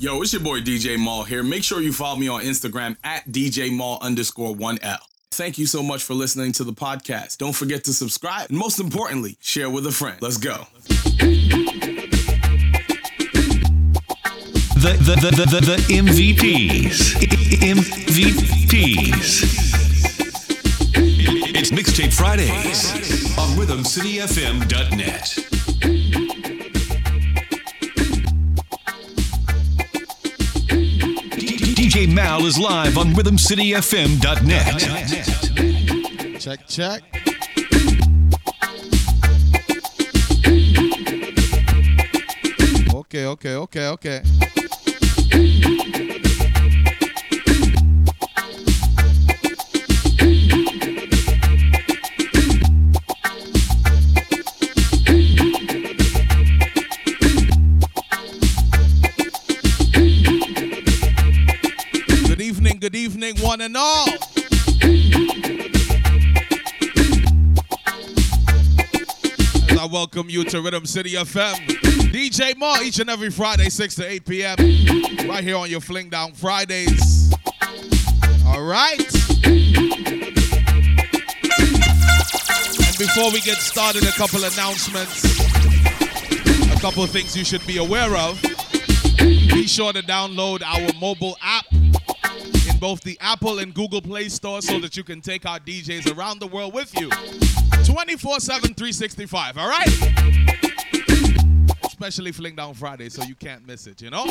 Yo, it's your boy DJ Mal here. Make sure you follow me on Instagram at DJ Mal underscore 1L. Thank you so much for listening to the podcast. Don't forget to subscribe. And most importantly, share with a friend. Let's go. The, the, the, the, the, the MVPs. MVPs. It's Mixtape Fridays on RhythmCityFM.net. Mal is live on RhythmCityFM.net. Check, check. Okay, okay, okay, okay. One and all. As I welcome you to Rhythm City FM. DJ Ma each and every Friday, 6 to 8 p.m. Right here on your Fling Down Fridays. All right. And before we get started, a couple announcements. A couple things you should be aware of. Be sure to download our mobile app both the Apple and Google Play Store so that you can take our DJs around the world with you. 24 7, 365, all right? Especially Fling Down Friday, so you can't miss it, you know?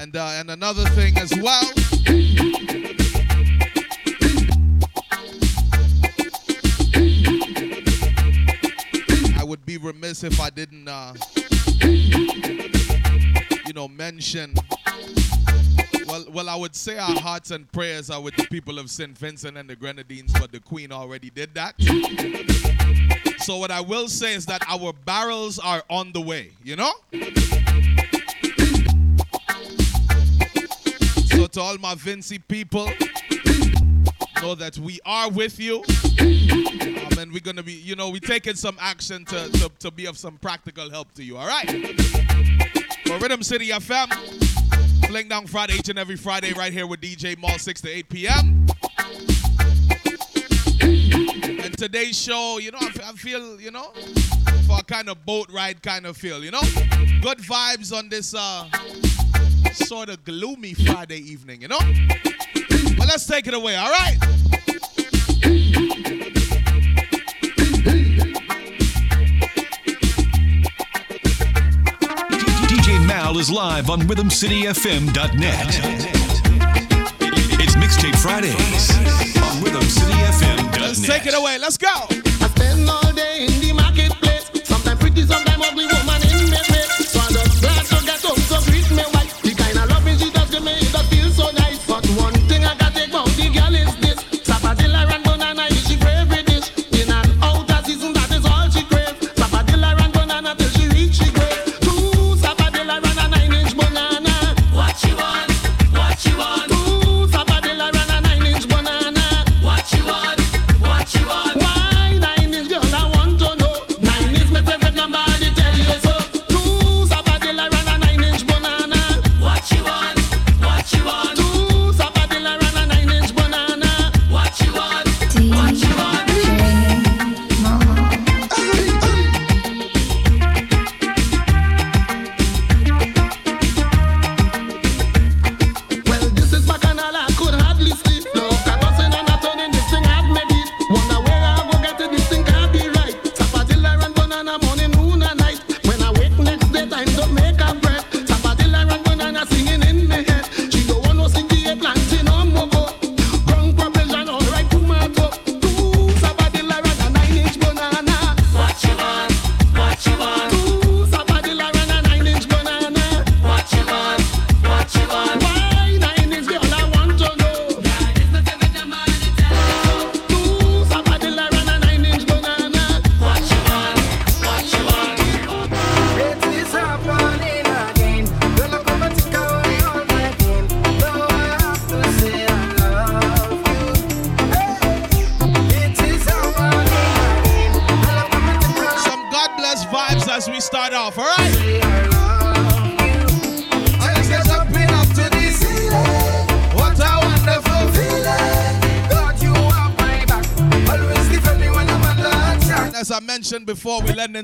And, uh, and another thing as well. I would be remiss if I didn't, uh, you know, mention well, well, I would say our hearts and prayers are with the people of St. Vincent and the Grenadines, but the Queen already did that. So, what I will say is that our barrels are on the way, you know? So, to all my Vincy people, know that we are with you. Um, and we're going to be, you know, we're taking some action to, to, to be of some practical help to you, all right? For Rhythm City FM, Fling Down Friday, each and every Friday, right here with DJ Mal, 6 to 8 p.m. And today's show, you know, I, feel, you know, for a kind of boat ride kind of feel, you know? Good vibes on this uh, sort of gloomy Friday evening, you know? But let's take it away, all right? DJ is live on RhythmCityFM.net. It's Mixtape Fridays on RhythmCityFM.net. Let's take it away. Let's go.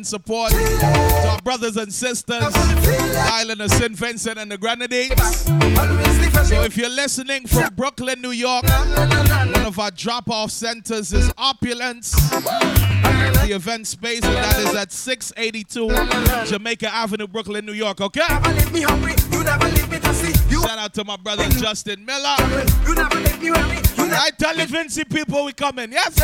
and support to our brothers and sisters, island of St. Vincent and the Grenadines. So if you're listening from Brooklyn, New York, one of our drop-off centers is Opulence. The event space, and that is at 682 Jamaica Avenue, Brooklyn, New York, okay? Shout out to my brother Justin Miller. I tell the Vincy people we coming, yes?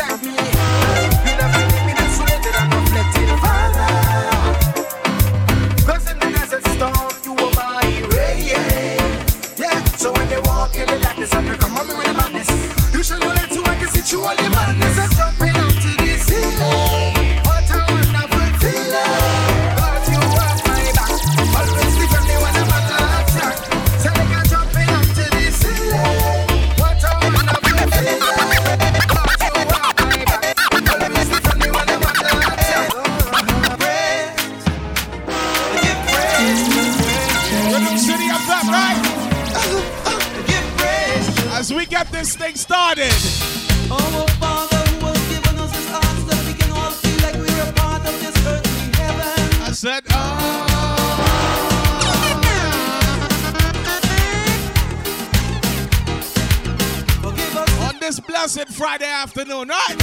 afternoon, right?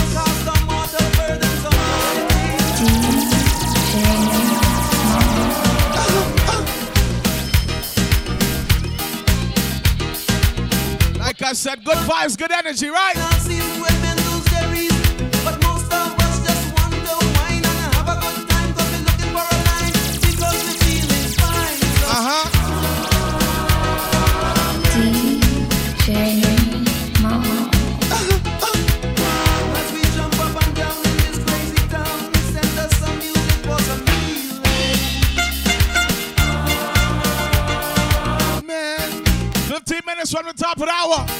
Like I said, good vibes, good energy, right? mile per.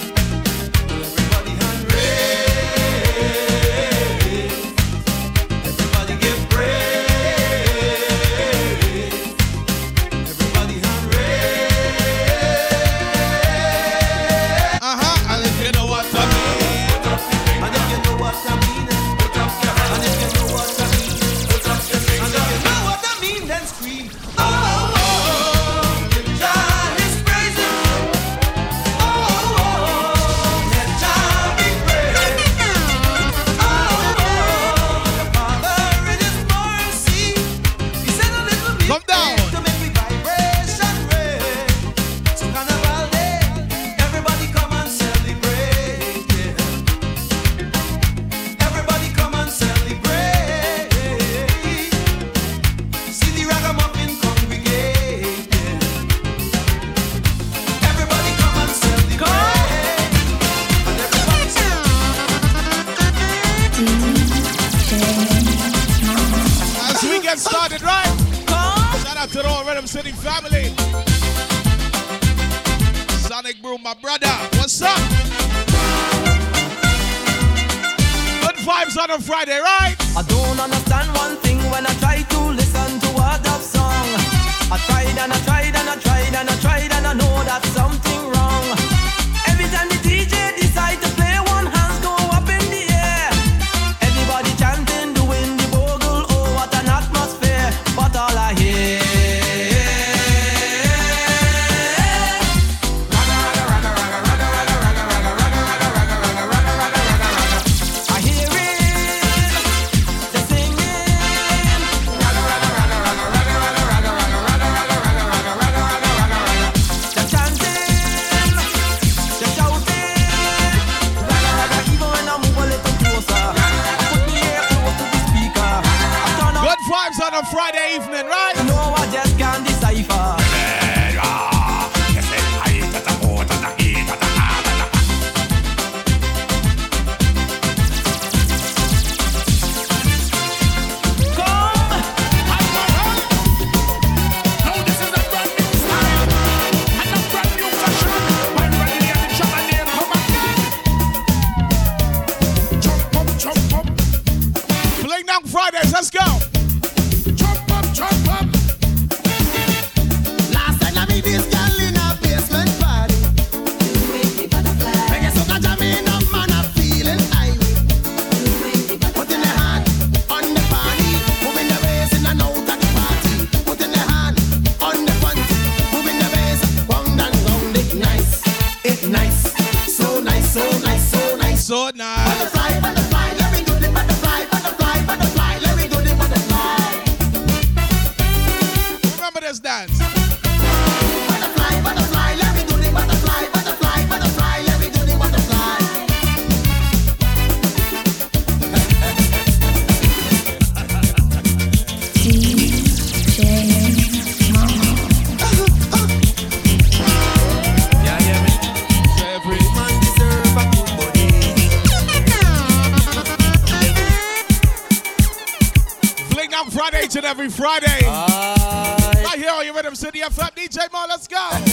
Friday. Uh, right here on your Rhythm City FM. DJ Mar, let's go.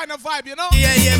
kind of vibe, you know? Yeah, yeah,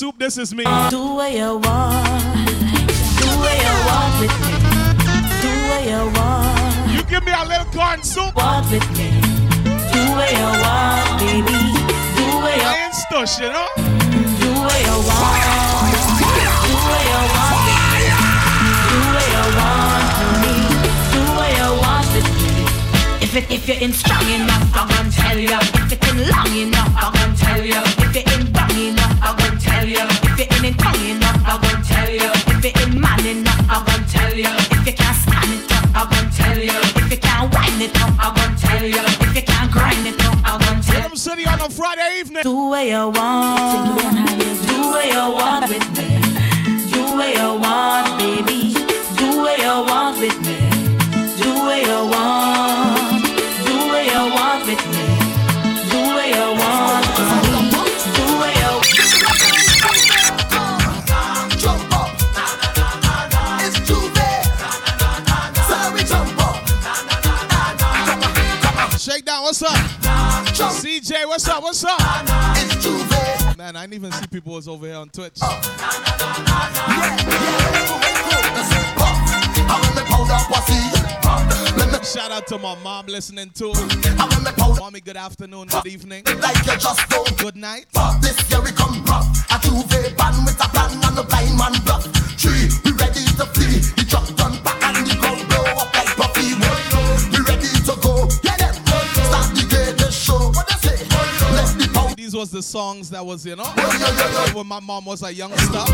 soup, this is me. Do what you want. Do what you want with me. Do what you want. You give me a little corn soup. Walk with me. Do what you want, baby. Do what you want. stush, you know? Do what you want. Do what you want. Do what you want with me. Do what you want with me. If, it, if you're in strong enough, I'm gonna tell you. If it's in where you want. Do what you want with me. Do what you want, baby. Do what you want with me. Do what you want. Do what you want with me. Do what you want. Do where you want. Shake down, what's up? CJ, what's up? What's up? even see people was over here on Twitch. Shout out to my mom listening to Mommy, good afternoon, good evening. Like you just do Good night. But this year we come. A two-way band with a plan and a blind man. Three, we ready to flee. Done was the songs that was, you know, when my mom was a youngster.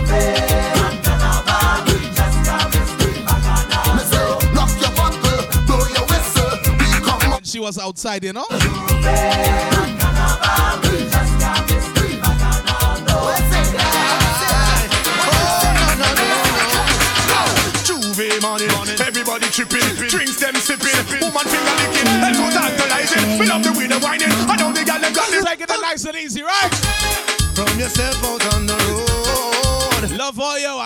She was outside, you know. Money, money. Everybody tripping, drinks them sipping, woman finger licking, and go tantalizing. We love the way the whining nice and easy, right? From yourself out on the road. Love all your.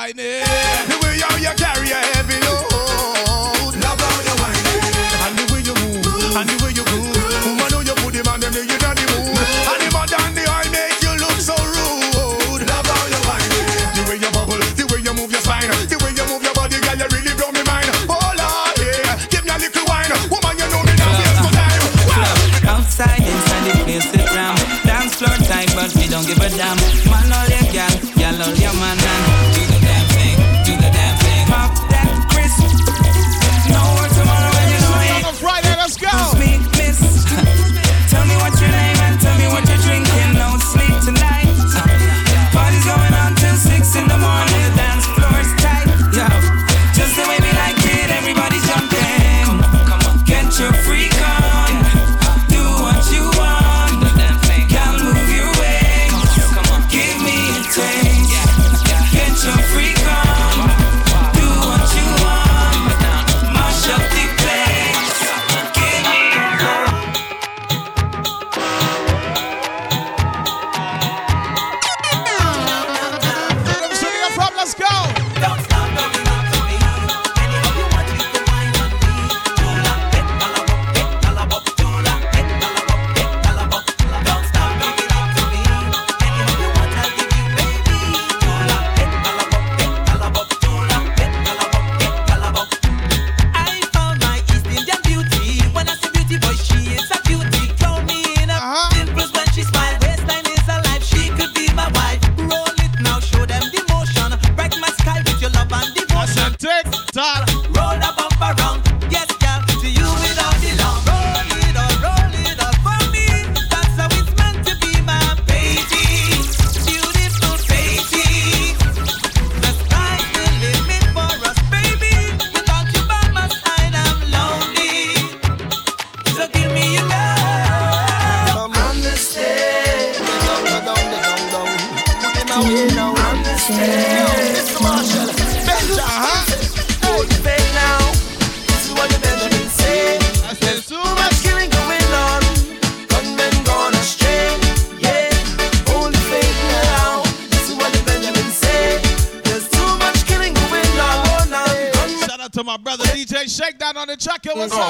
el.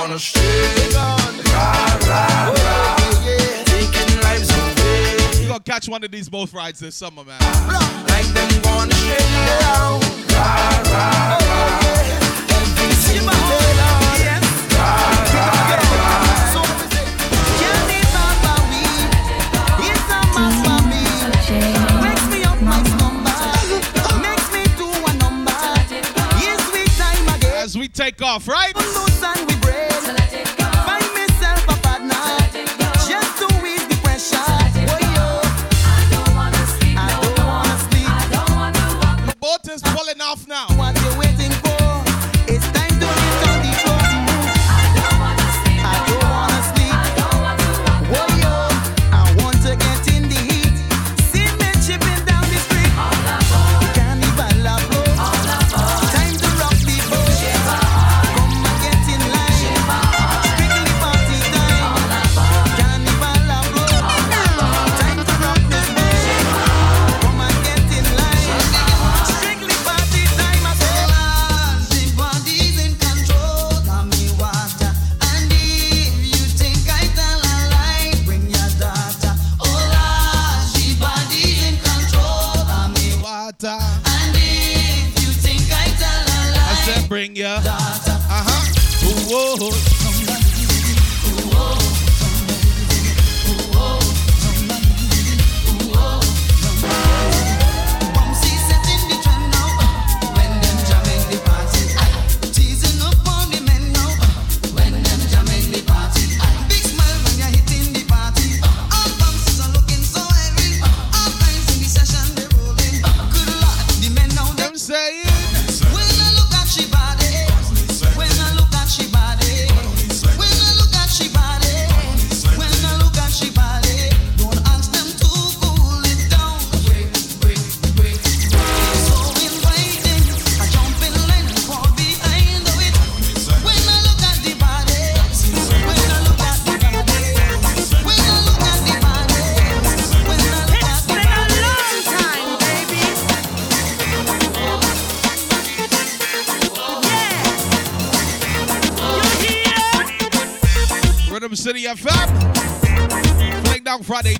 on the street. Rah, rah, rah. Taking lives away. You're gonna catch one of these both rides this summer, man.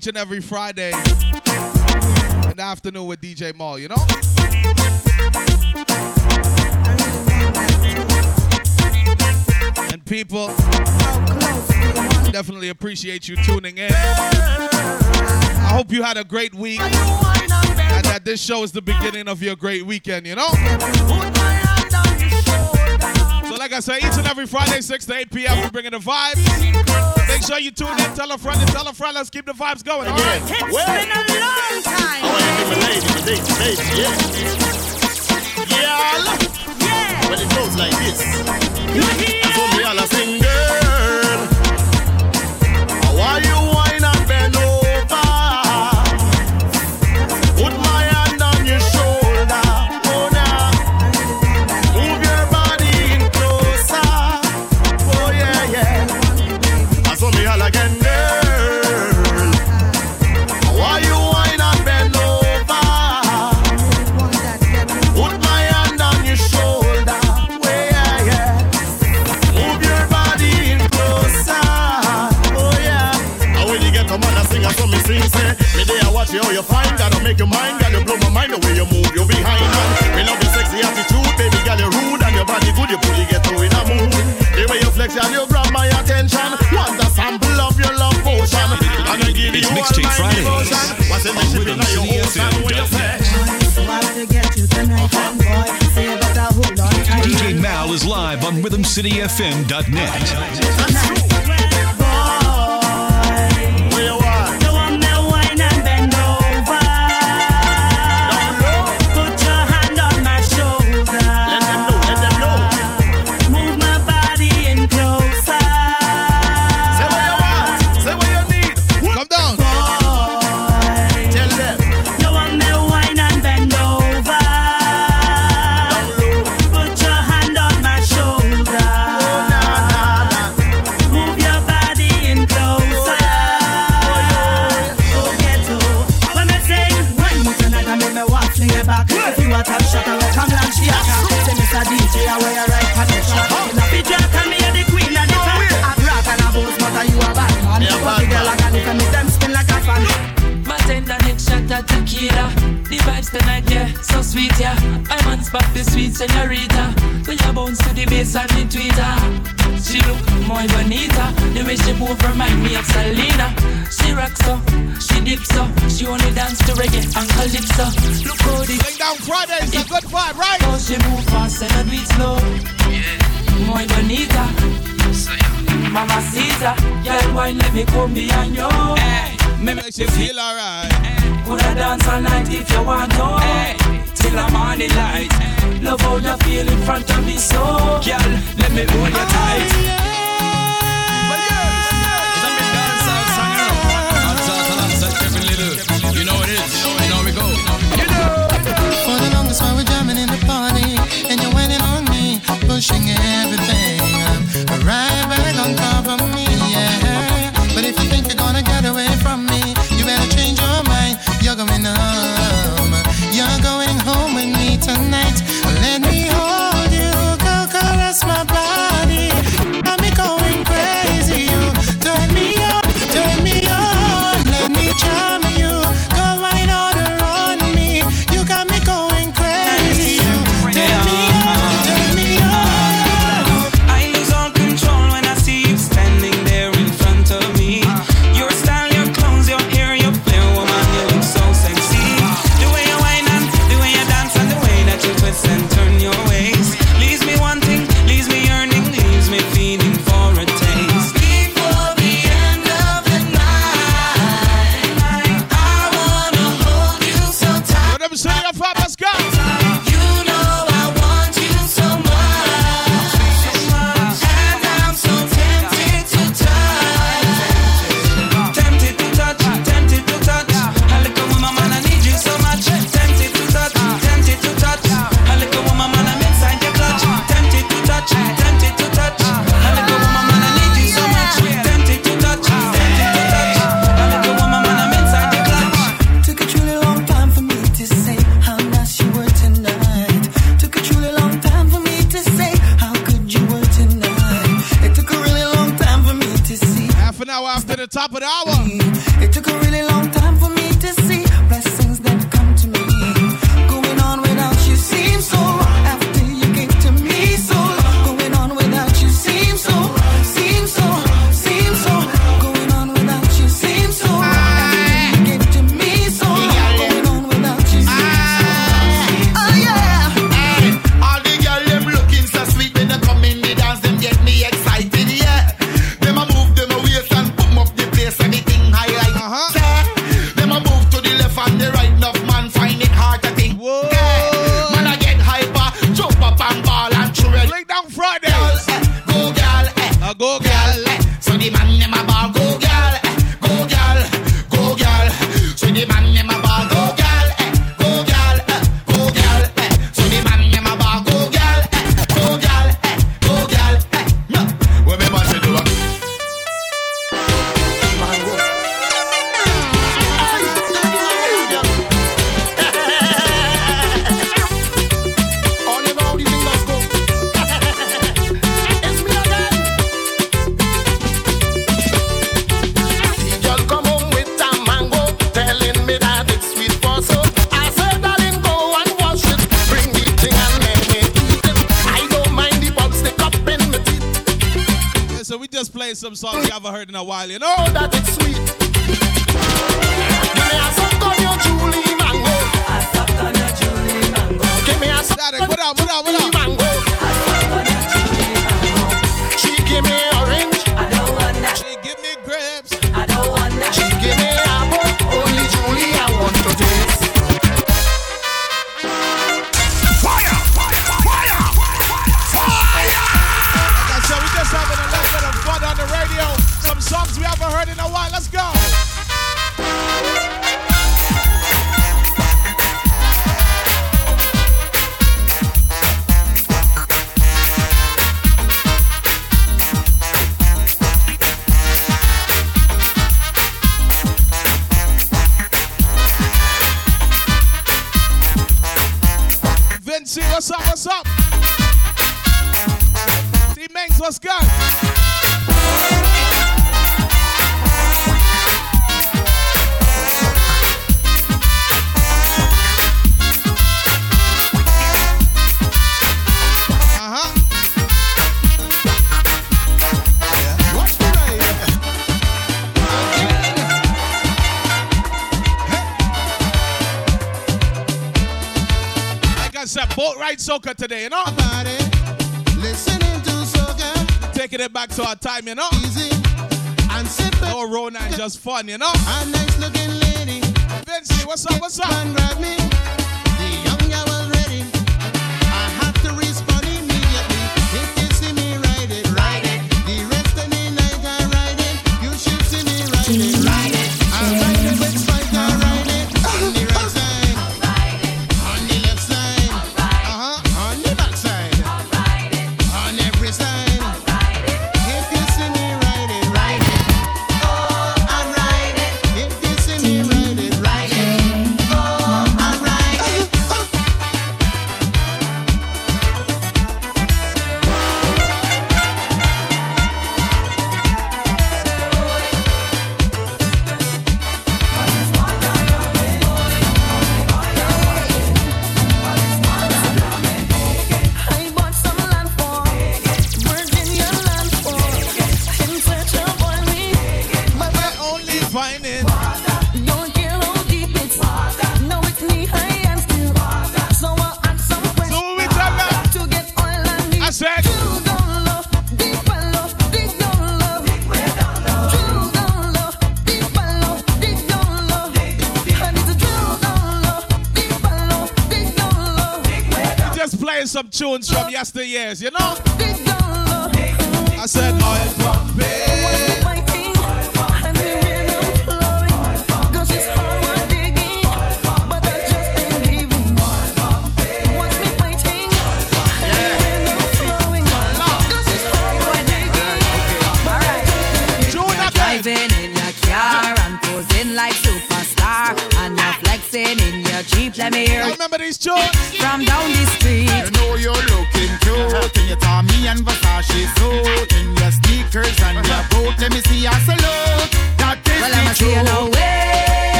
Each and every Friday in the afternoon with DJ Mal, you know? And people, definitely appreciate you tuning in. I hope you had a great week and that this show is the beginning of your great weekend, you know? So, like I say, each and every Friday, 6 to 8 p.m., we're bringing the vibes. Make sure you tune in, tell a friend, and tell a friend. Let's keep the vibes going, all right? It's been a long time. Oh, Yeah, Yeah. when it goes like this. You hear? So me all a sing, girl. Why you you how gotta make your mind, gotta blow my mind the way you move, you behind man. Me love your sexy attitude, baby girl you rude and your body good, you put get to in a mood. The way you flex and you grab my attention, want a sample of your love potion, and I give It's you Mixtape all my Fridays devotion. What's in the ship in your ocean? What you say? DJ Mal is live on RhythmCityFM.net. spot the sweet senorita. When you bounce to the bass and the tweeter. She look more bonita. The way she move remind me of Selena. She rocks so, she dips so. She only dance to reggae and calypso. Look how the Playing down Friday is a good vibe, right? how she move fast and I do it slow. Muy bonita. Mama Caesar, girl, wine let me come behind you. Me Makes you feel alright. Coulda dance all night if you want to. Till the morning light. Love how you feel in front of me, so girl, let me hold you tight. Oh, soca today, you know? Taking it back to our time, you know? Easy and simple. No road and just fun, you know? A nice looking lady. Vincy, what's up, what's up?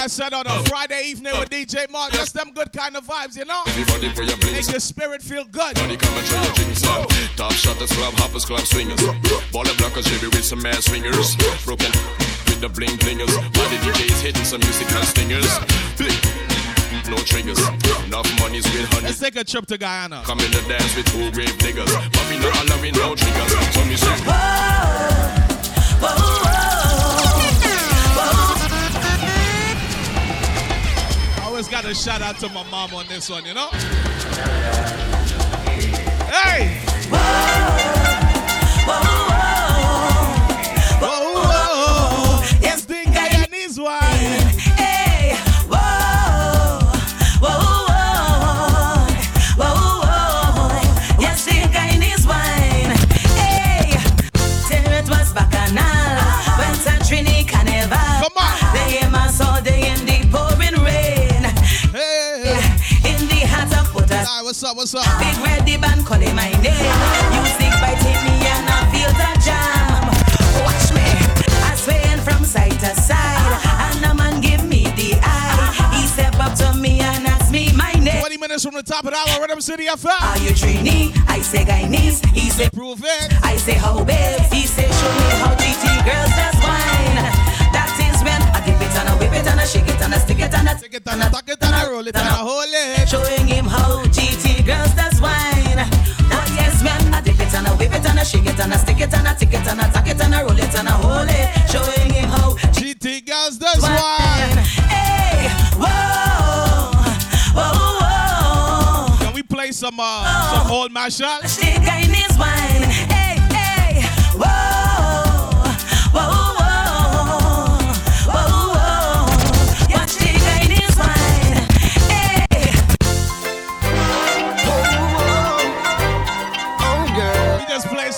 I said on a oh. Friday evening with oh. DJ Mal, just them good kind of vibes, you know? Everybody put your Make your spirit feel good. Body come and throw your oh. drinks up. Top shotters, club hoppers, club swingers. Baller blockers, baby, with some ass swingers. Broken with the bling blingers. Body DJs hitting some musical stingers. No triggers. Enough money's with Let's take a trip to Guyana. Come in the dance with two grave diggers. But we not allowing no triggers. So me say, I always got a shout out to my mom on this one, you know? Hey! Whoa, what's up, what's up? Big ready band calling my name. Music biting me and I feel the jam. Watch me, I swaying from side to side, and a man give me the eye. He step up to me and ask me my name. 20 minutes from the top of the hour, Rhythm City Are FM. you Trini? I say Guyanese. He say Prove it. I say how babe. He say show me how GT girls does wine. That is when I dip it and I whip it and I shake it and I stick it and I Take it and I tuck it and I roll it and I hold it. And I whip it and I shake it and I stick it and I tick it and I tuck it and I roll it and I hold it. Showing him how GT girls does wine. wine. Hey, whoa, whoa, whoa. Can we play some uh, some old mashup? Stick in his wine. Hey,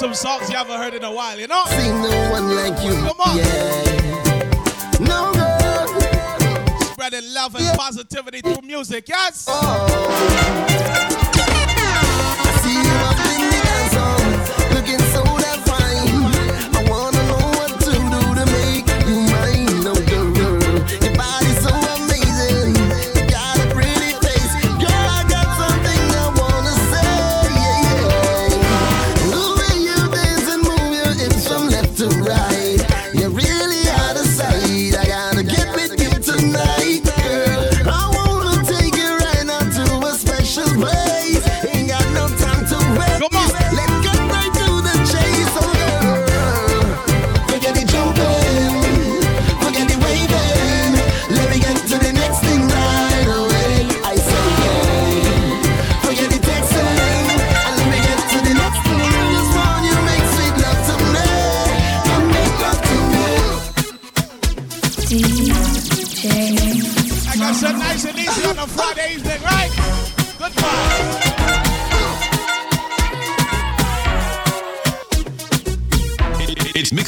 some songs you haven't heard in a while, you know? See no one like you. Come on. Yeah. No, girl. Spreading love and positivity through music, yes? I see you up in the dance hall, looking so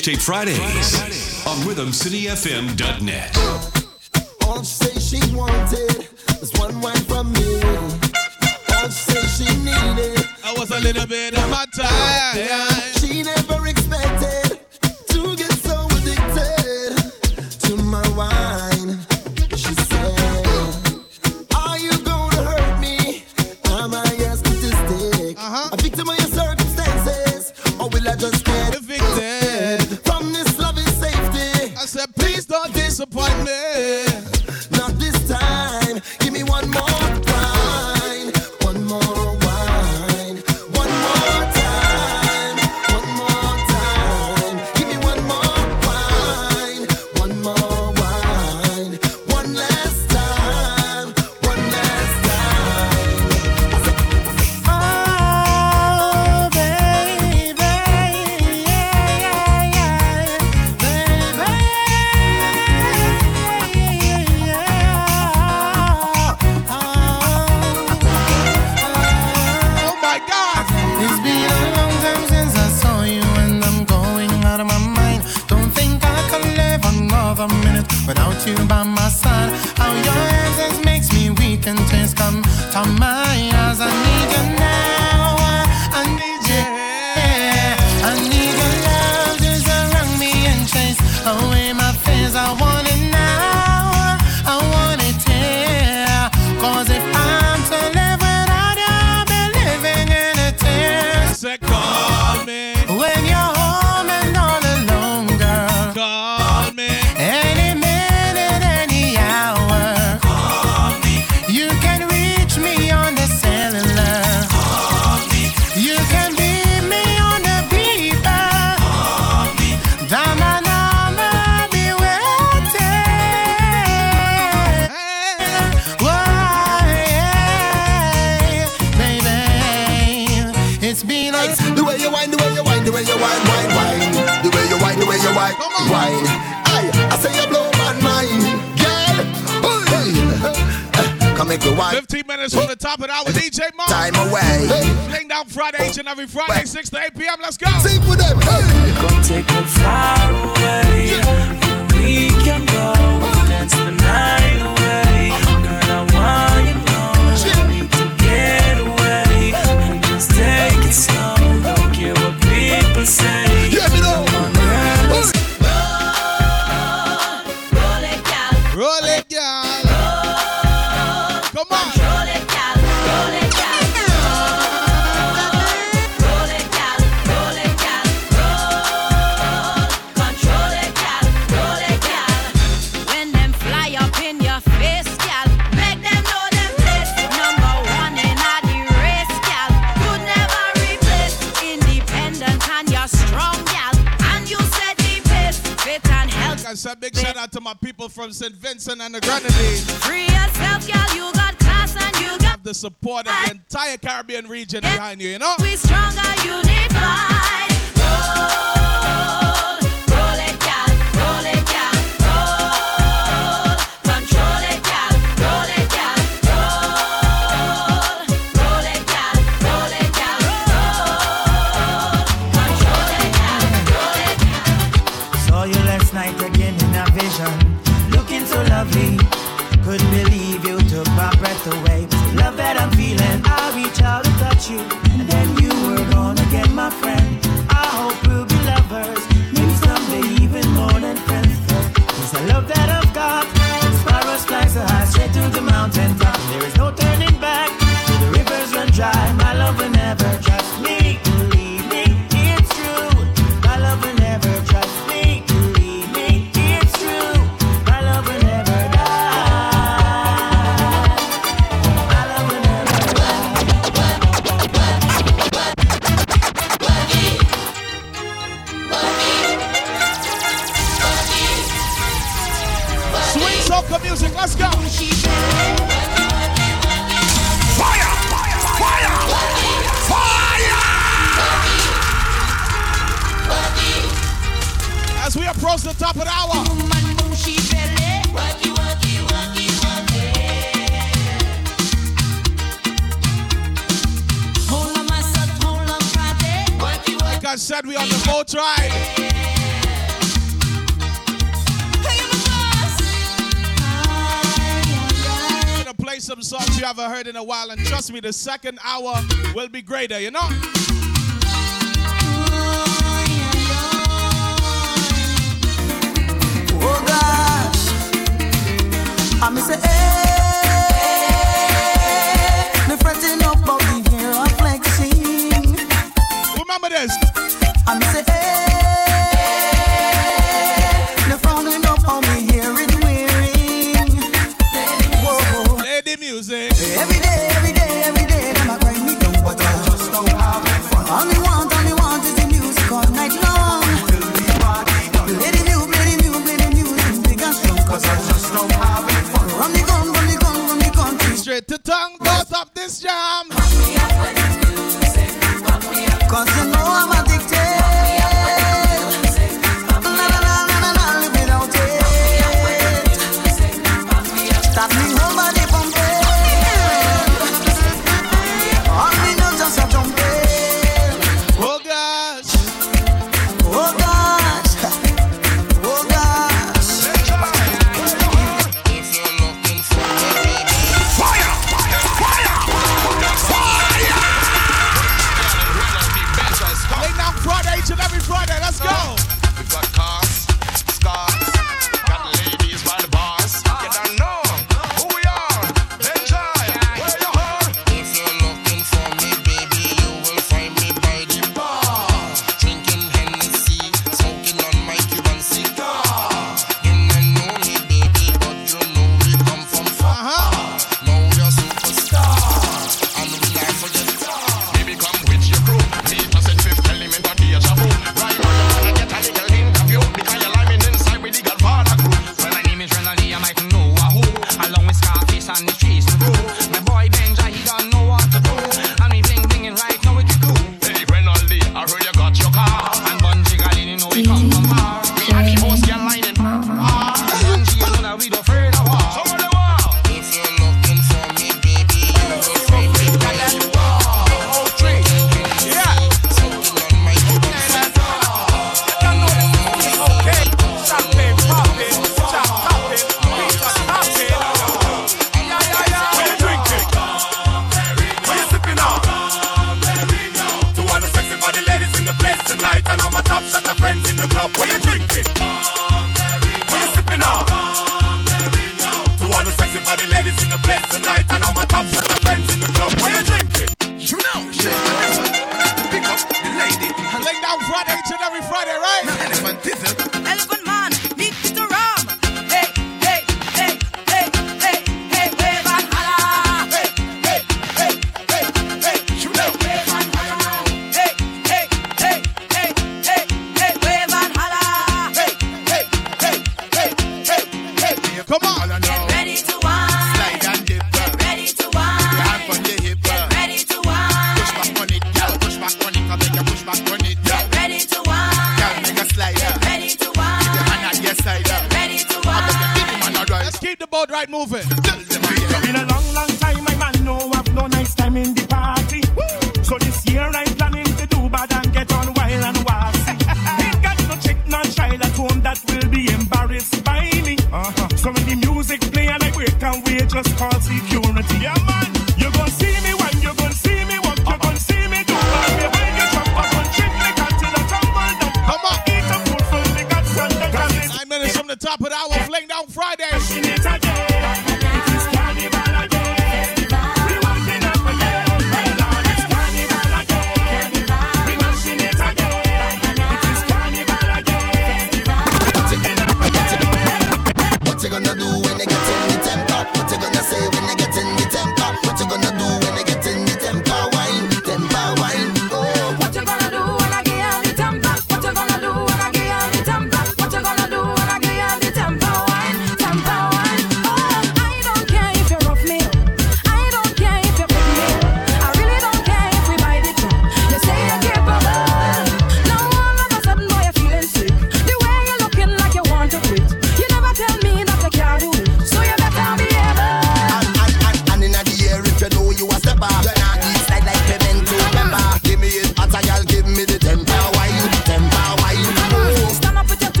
Mixtape Fridays on RhythmCityFM.net. All she say she wanted was one wine from me. All she say she needed. I was a little bit of my time. She never in a while, and trust me, the second hour will be greater, you know? Oh, say, hey.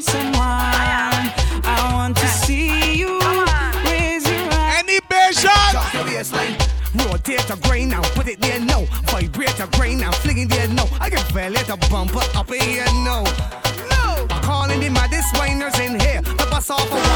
for someone. I want to see you raise your eyes. Any vision? Rotate a grain now, put it there no. Vibrate a grain now, fling it there no. I can feel it a bumper up in here no. No, calling the maddest whiners in here. The bus off.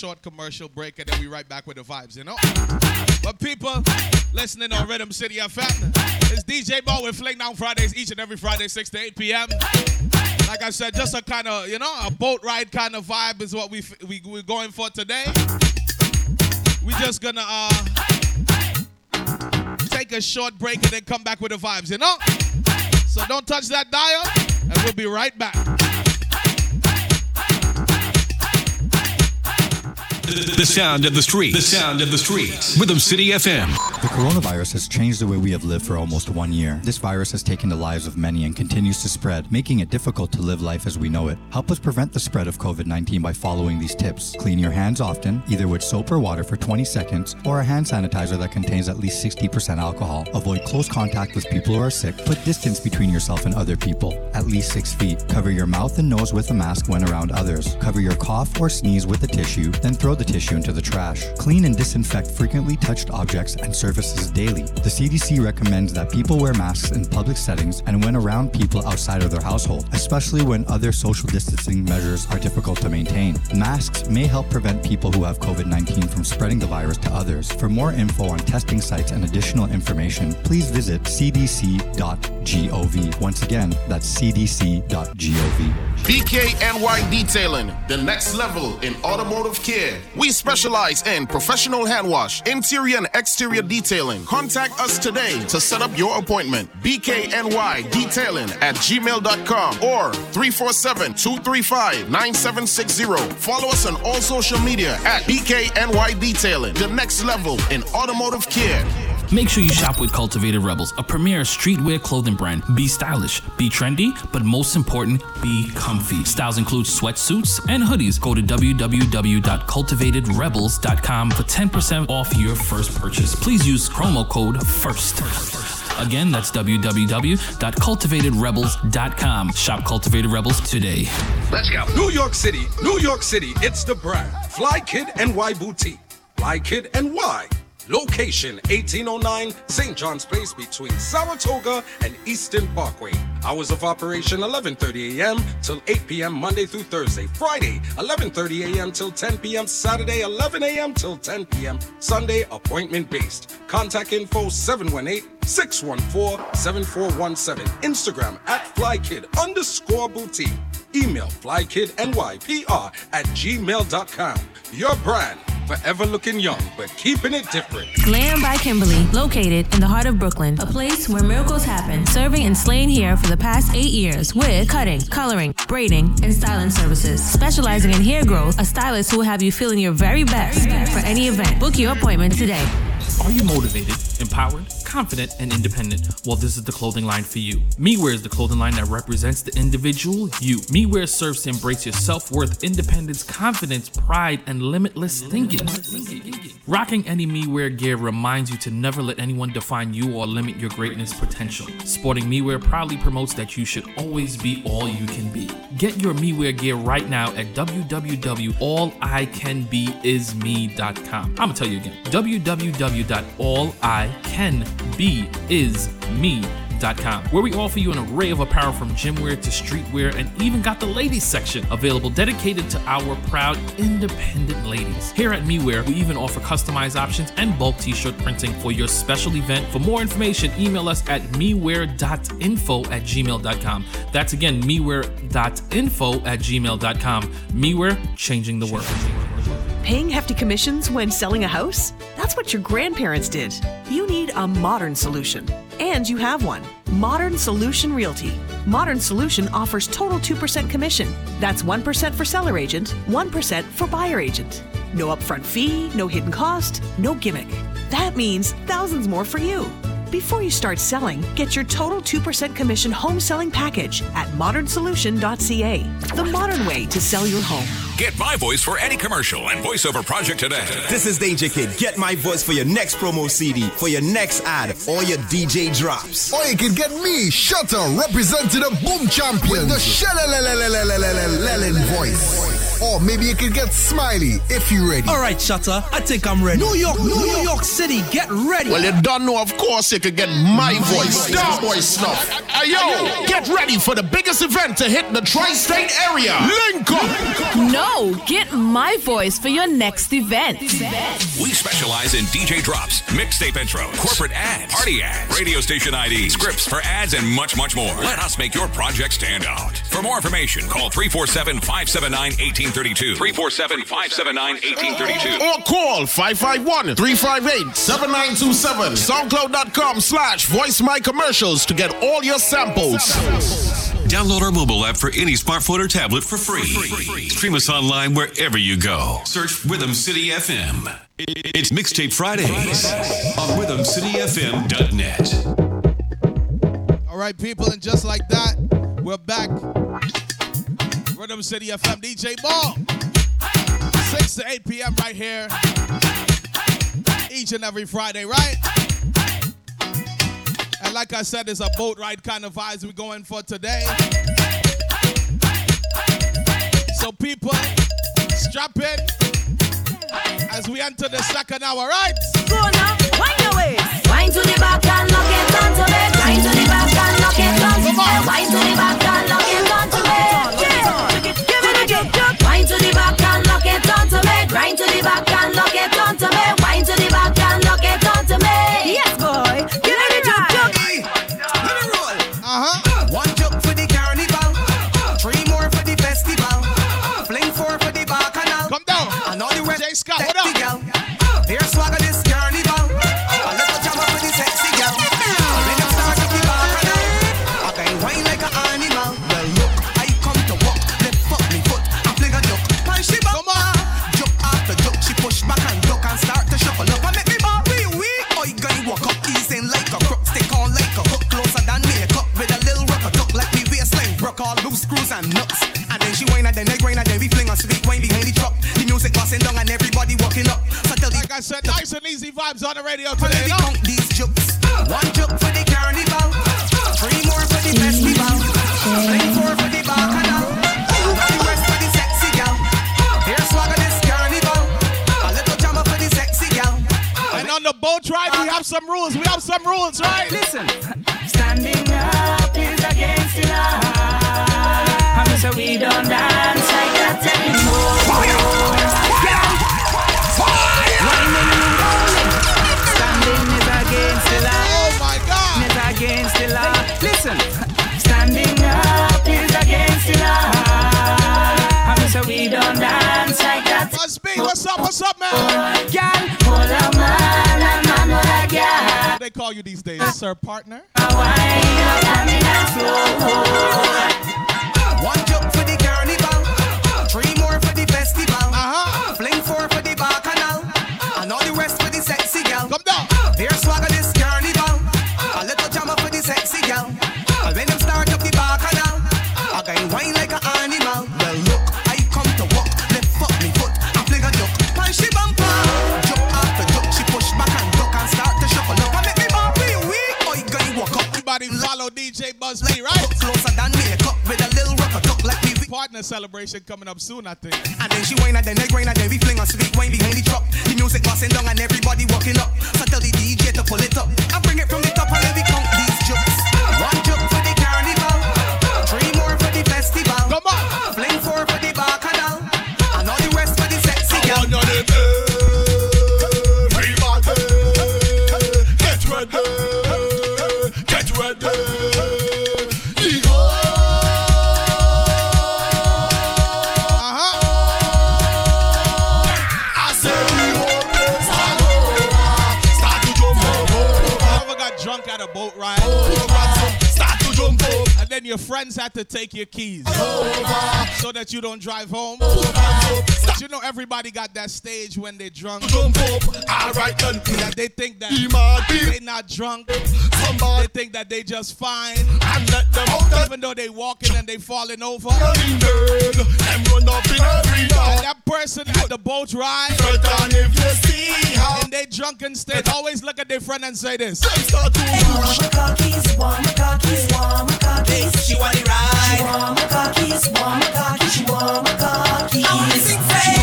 Short commercial break, and then we right back with the vibes, you know? But people listening on Rhythm City FM, it's DJ Mal with Fling Down Fridays each and every Friday, 6 to 8 p.m. Like I said, just a kind of, you know, a boat ride kind of vibe is what we, we, we're going for today. We're just gonna uh, take a short break and then come back with the vibes, you know? So don't touch that dial, and we'll be right back. The sound of the streets. The sound of the streets. Rhythm City FM. Coronavirus has changed the way we have lived for almost one year. This virus has taken the lives of many and continues to spread, making it difficult to live life as we know it. Help us prevent the spread of COVID 19 by following these tips. Clean your hands often, either with soap or water for 20 seconds, or a hand sanitizer that contains at least 60% alcohol. Avoid close contact with people who are sick. Put distance between yourself and other people, at least six feet. Cover your mouth and nose with a mask when around others. Cover your cough or sneeze with a tissue, then throw the tissue into the trash. Clean and disinfect frequently touched objects and surfaces daily. The CDC recommends that people wear masks in public settings and when around people outside of their household, especially when other social distancing measures are difficult to maintain. Masks may help prevent people who have COVID 19 from spreading the virus to others. For more info on testing sites and additional information, please visit cdc.gov cdc.gov. Once again, that's cdc.gov. BKNY Detailing, the next level in automotive care. We specialize in professional hand wash, interior and exterior detailing. Contact us today to set up your appointment. BKNY Detailing at gmail.com or 347 235 9760. Follow us on all social media at BKNY Detailing, the next level in automotive care. Make sure you shop with Cultivated Rebels, a premier streetwear clothing brand. Be stylish, be trendy, but most important, be comfy. Styles include sweatsuits and hoodies. Go to www.cultivatedrebels.com for 10% off your first purchase. Please use promo code FIRST. Again, that's www.cultivatedrebels.com. Shop Cultivated Rebels today. Let's go. New York City, New York City, it's the brand. Fly Kid NY Boutique. Fly Kid NY Location 1809 St. John's Place between Saratoga and Easton Parkway. Hours of operation 11:30 a.m. till 8 p.m. Monday through Thursday. Friday 11:30 a.m. till 10 p.m. Saturday 11 a.m. till 10 p.m. Sunday appointment based. Contact info 718-614-7417. Instagram at flykid underscore boutique. Email flykidnypr at gmail.com. Your brand forever looking young, but keeping it different. Glam by Kimberly, located in the heart of Brooklyn, a place where miracles happen, serving and slaying hair for the past eight years with cutting, coloring, braiding, and styling services. Specializing in hair growth, a stylist who will have you feeling your very best for any event. Book your appointment today. Are you motivated, empowered, confident, and independent? Well, this is the clothing line for you. MeWear is the clothing line that represents the individual you. MeWear serves to embrace your self worth, independence, confidence, pride, and limitless thinking. Rocking any meware gear reminds you to never let anyone define you or limit your greatness potential. Sporting meware proudly promotes that you should always be all you can be. Get your meware gear right now at www.allicanbeisme.com. I'm gonna tell you again www.allicanbeisme.com where we offer you an array of apparel from gymwear to streetwear and even got the ladies section available dedicated to our proud independent ladies. Here at MeWear, we even offer customized options and bulk t shirt printing for your special event. For more information, email us at mewear.info at gmail.com. That's again mewear.info at gmail.com. MeWear, changing the world. Paying hefty commissions when selling a house? That's what your grandparents did. You need a modern solution. And you have one Modern Solution Realty. Modern Solution offers total 2% commission. That's 1% for seller agent, 1% for buyer agent. No upfront fee, no hidden cost, no gimmick. That means thousands more for you. Before you start selling, get your total 2% commission home selling package at modernsolution.ca. The modern way to sell your home. Get my voice for any commercial and voiceover project today. This is Danger Kid. Get my voice for your next promo CD, for your next ad, or your DJ drops. Or you can get me, Shutter, representing the Boom Champion, the Shellalalalalalalalalalalin voice or maybe you could get smiley if you're ready. All right, Shutter, I think I'm ready. New York, New, New York. York. City, get ready. Well, you don't know, of course, you could get my, my voice, Star Starboy Snuff. Ayo, get ready for the biggest event to hit the tri state area. Link up. No, get my voice for your next event. We specialize in DJ drops, mixtape intros, corporate ads, party ads, radio station ID, scripts for ads, and much, much more. Let us make your project stand out. For more information, call 347 579 18. 1832. 347 579 1832. Or call 551 358 7927. Soundcloud.com slash voice my commercials to get all your samples. Download our mobile app for any smartphone or tablet for free. Stream us online wherever you go. Search Rhythm City FM. It's Mixtape Fridays on RhythmCityFM.net. All right, people, and just like that, we're back. Rhythm City FM, DJ Mal. 6 to 8 p.m. right here. Each and every Friday, right? And like I said, it's a boat ride kind of vibes we're going for today. So, people, strap in as we enter the second hour, right? Go now, wind your waist. Wind to the back and lock it onto me. Wind to the back and lock it onto me. Wind to the back and lock it onto me. Wine to the back and lock it me. To the back and lock it me. Wine to the back and lock it me. Yes, boy. Jump, jump. Roll. Uh huh. One jump for the carnival. Three more for the festival. Fling four for the. Come down. Scott. On the radio today. No? these jokes. One joke for the carnival, three more for the festival, three four for the bacchanal, the rest for the sexy gal. Here's swagger this carnival, a little jammer for the sexy gal. And on the boat ride, we have some rules. We have some rules, right? Listen, Standing up is against the law. So we don't dance like that anymore. Against the law. Listen, Standing up is against the law. I'm so we don't dance like that. Must be. What's up? What's up, man? Girl, hold a man and man a girl. What they call you these days, sir, partner? Wine up on the celebration coming up soon, I think. And then she whine and then they grind and then we fling a sweet wine behind the truck. The music passing down and everybody walking up. So tell the DJ to pull it up. I bring it from the top and then we count your friends had to take your keys so that you don't drive home. But you know everybody got that stage when they drunk. Right. That they think that Be mad, be they not drunk. They think that they just fine. and let them Even though they walking and they falling over. And that person at the boat ride And they drunken state always look at their friend and say this. them start to push. Cookies, warm cookies, warm cookies. She want it right. Warm cookies, warm cookies, she warm cookies.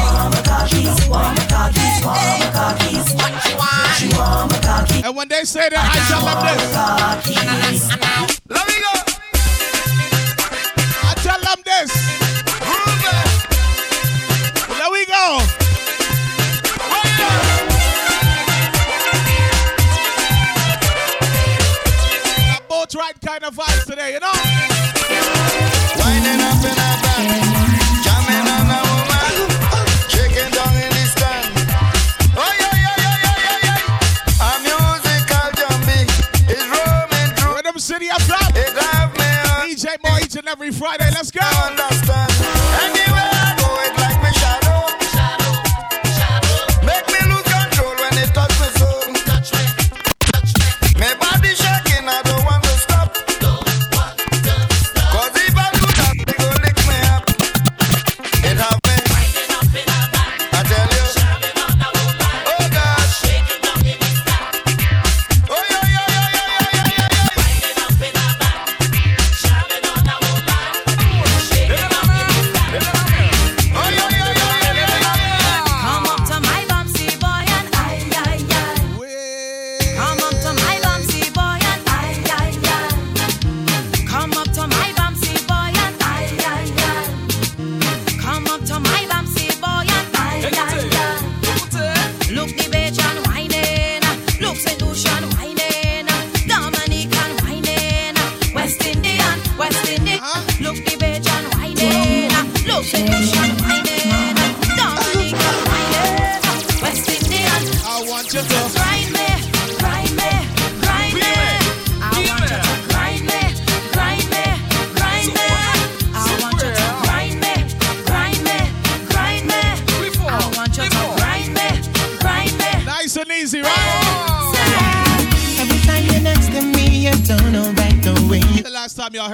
Warm cookies, warm cookies, warm cookies. What she want? She warm cookies. And when they say that, I tell them this. Let me go. I tell them this. There we go. Kind of vibes today, you know? Winding up in a band, jamming on a woman, shaking down in the stand. Oh yeah, yeah, yeah, yeah, yeah, yeah. A musical jumbie is roaming through. Rhythm City up top. It have me on. DJ Mal each and every Friday. Let's go. Understand? Indian, West Indian. Look the Bajan whining, look Saint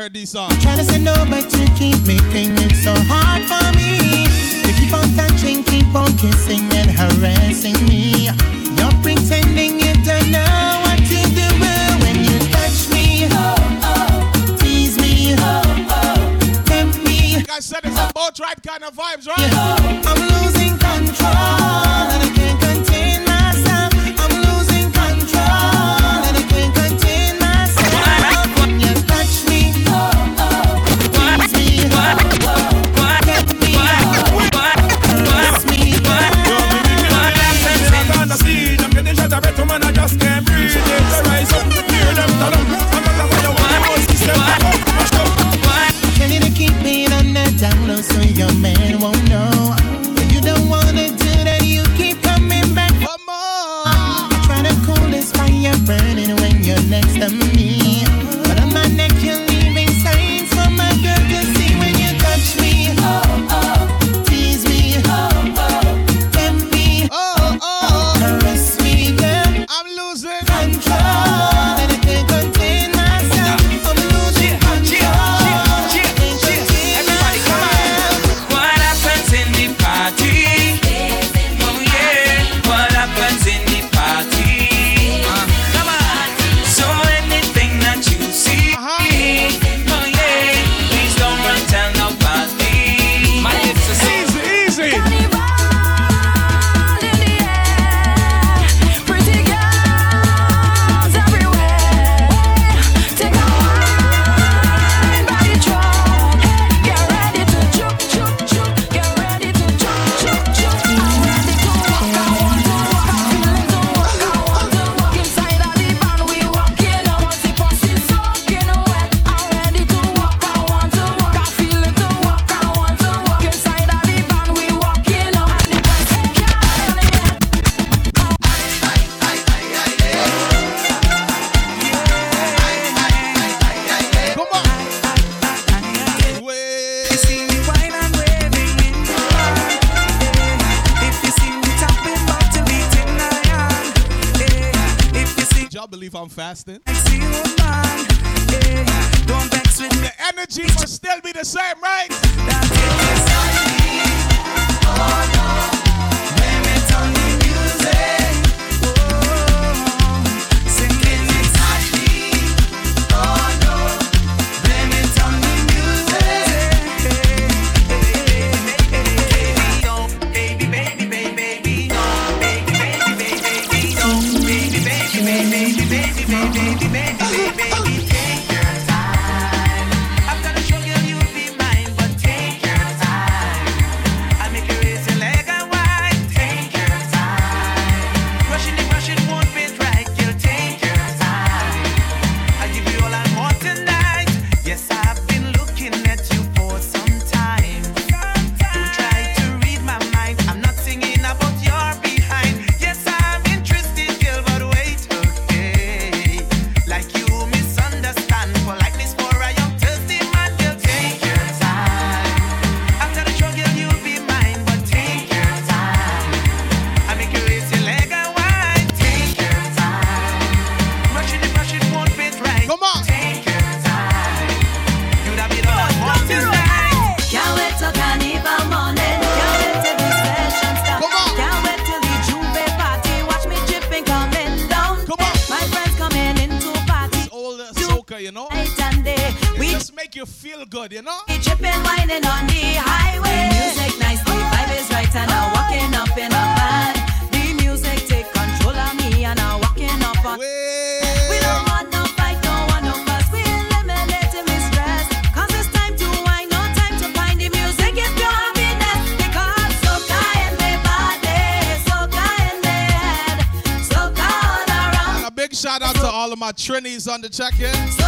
heard these songs. On the check-in.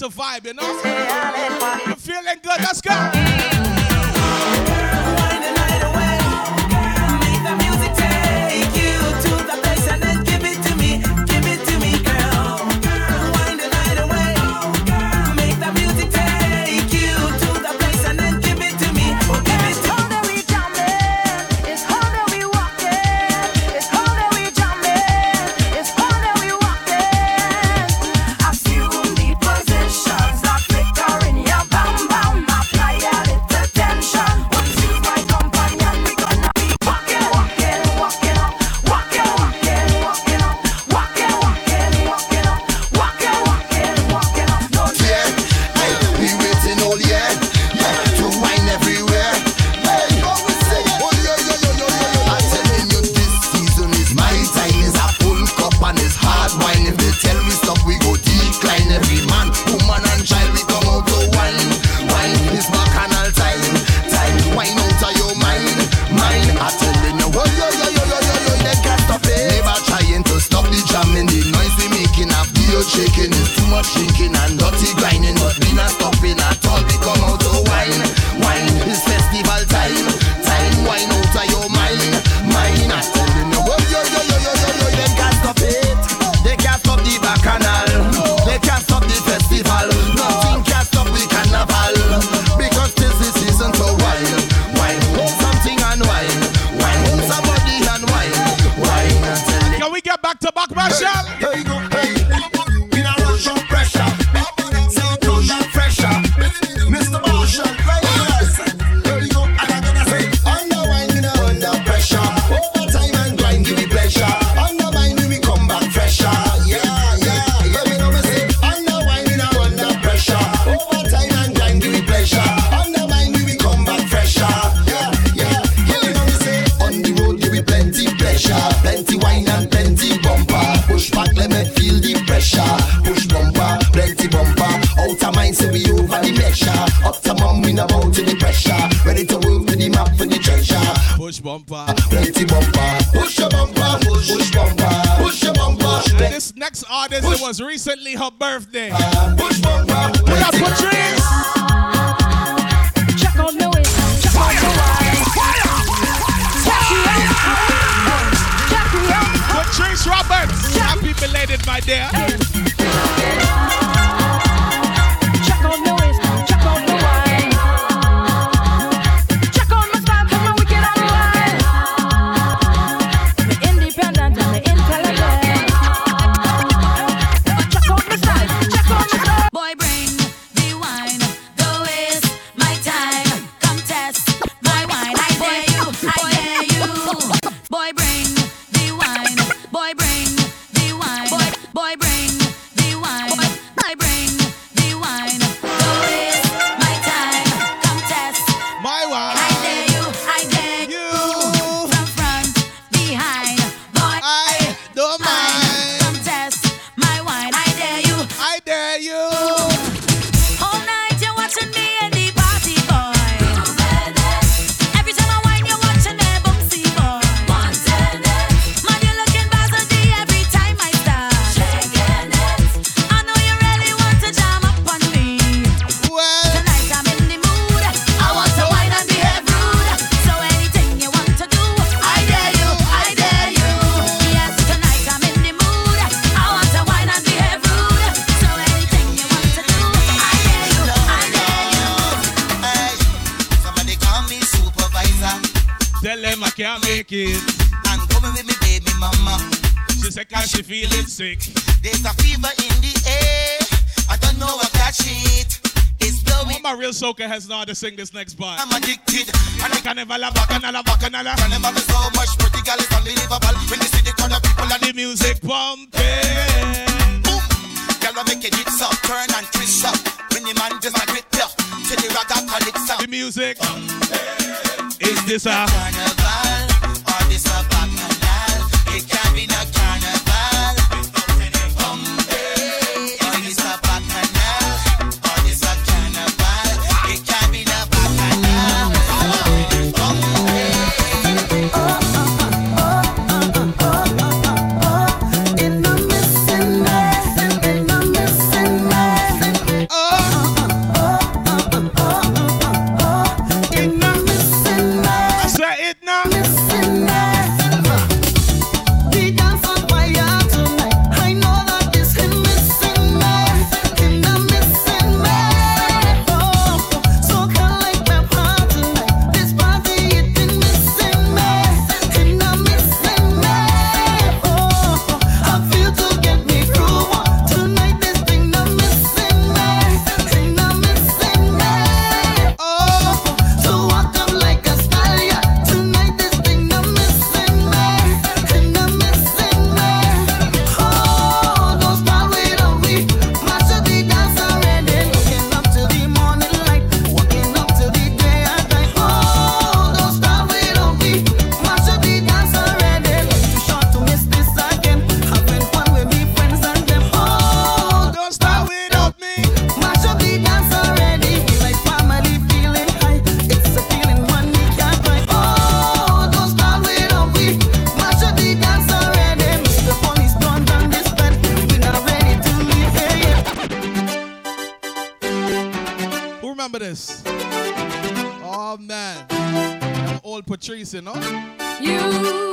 to vibe. Tell them I can't make it. I'm coming with me baby mama. She said, cause she feeling sick. There's a fever in the air. I don't know what that shit. It's blowing. My real soaker has now to sing this next part. I'm addicted. And I can never love bacchanala, bacchanala. Can never be so much pretty girl, it's unbelievable. When you see the crowd people and the music pumping. Boom. Girl, I make it hits up, turn and twist up. When the man just a grip up, till the ragga calypso. The music. Pumping this, is Uh. Carnival, all this. Tracy, no? You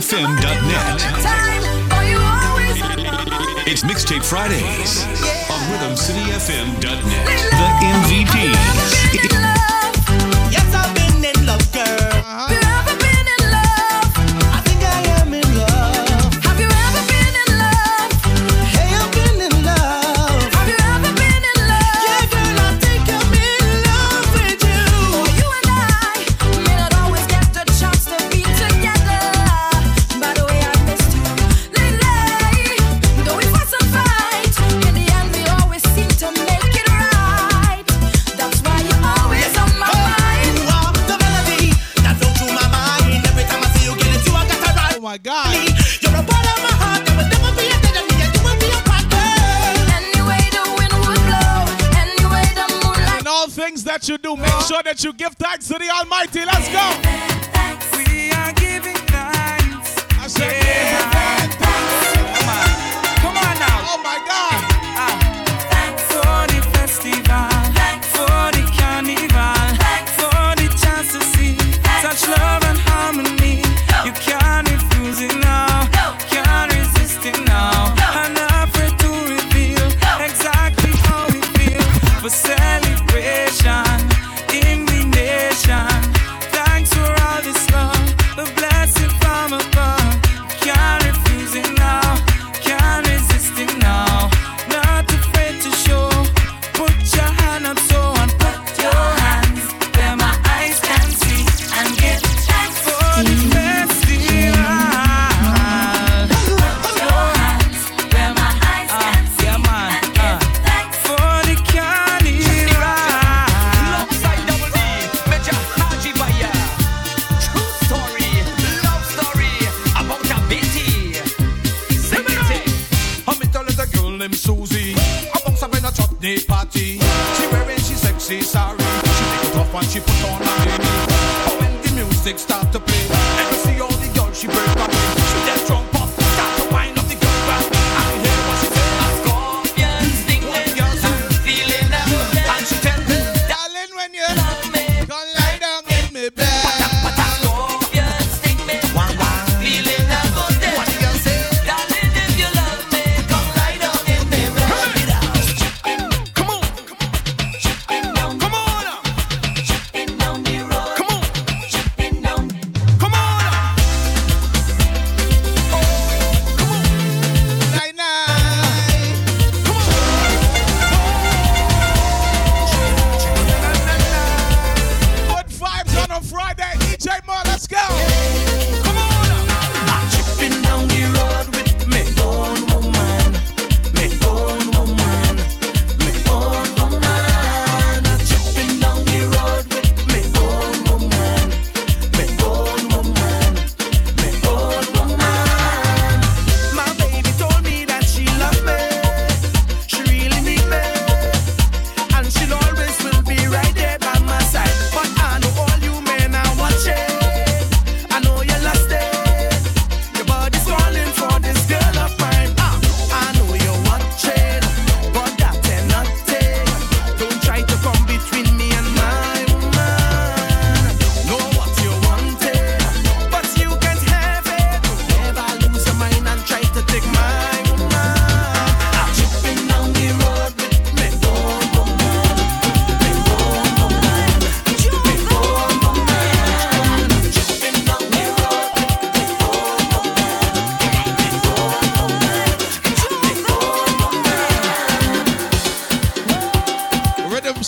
RhythmCityFM.net. It's Mixtape Fridays on RhythmCityFM.net. The MVP. that you do, make sure that you give thanks to the Almighty. Let's go. We are giving thanks. I said, yeah.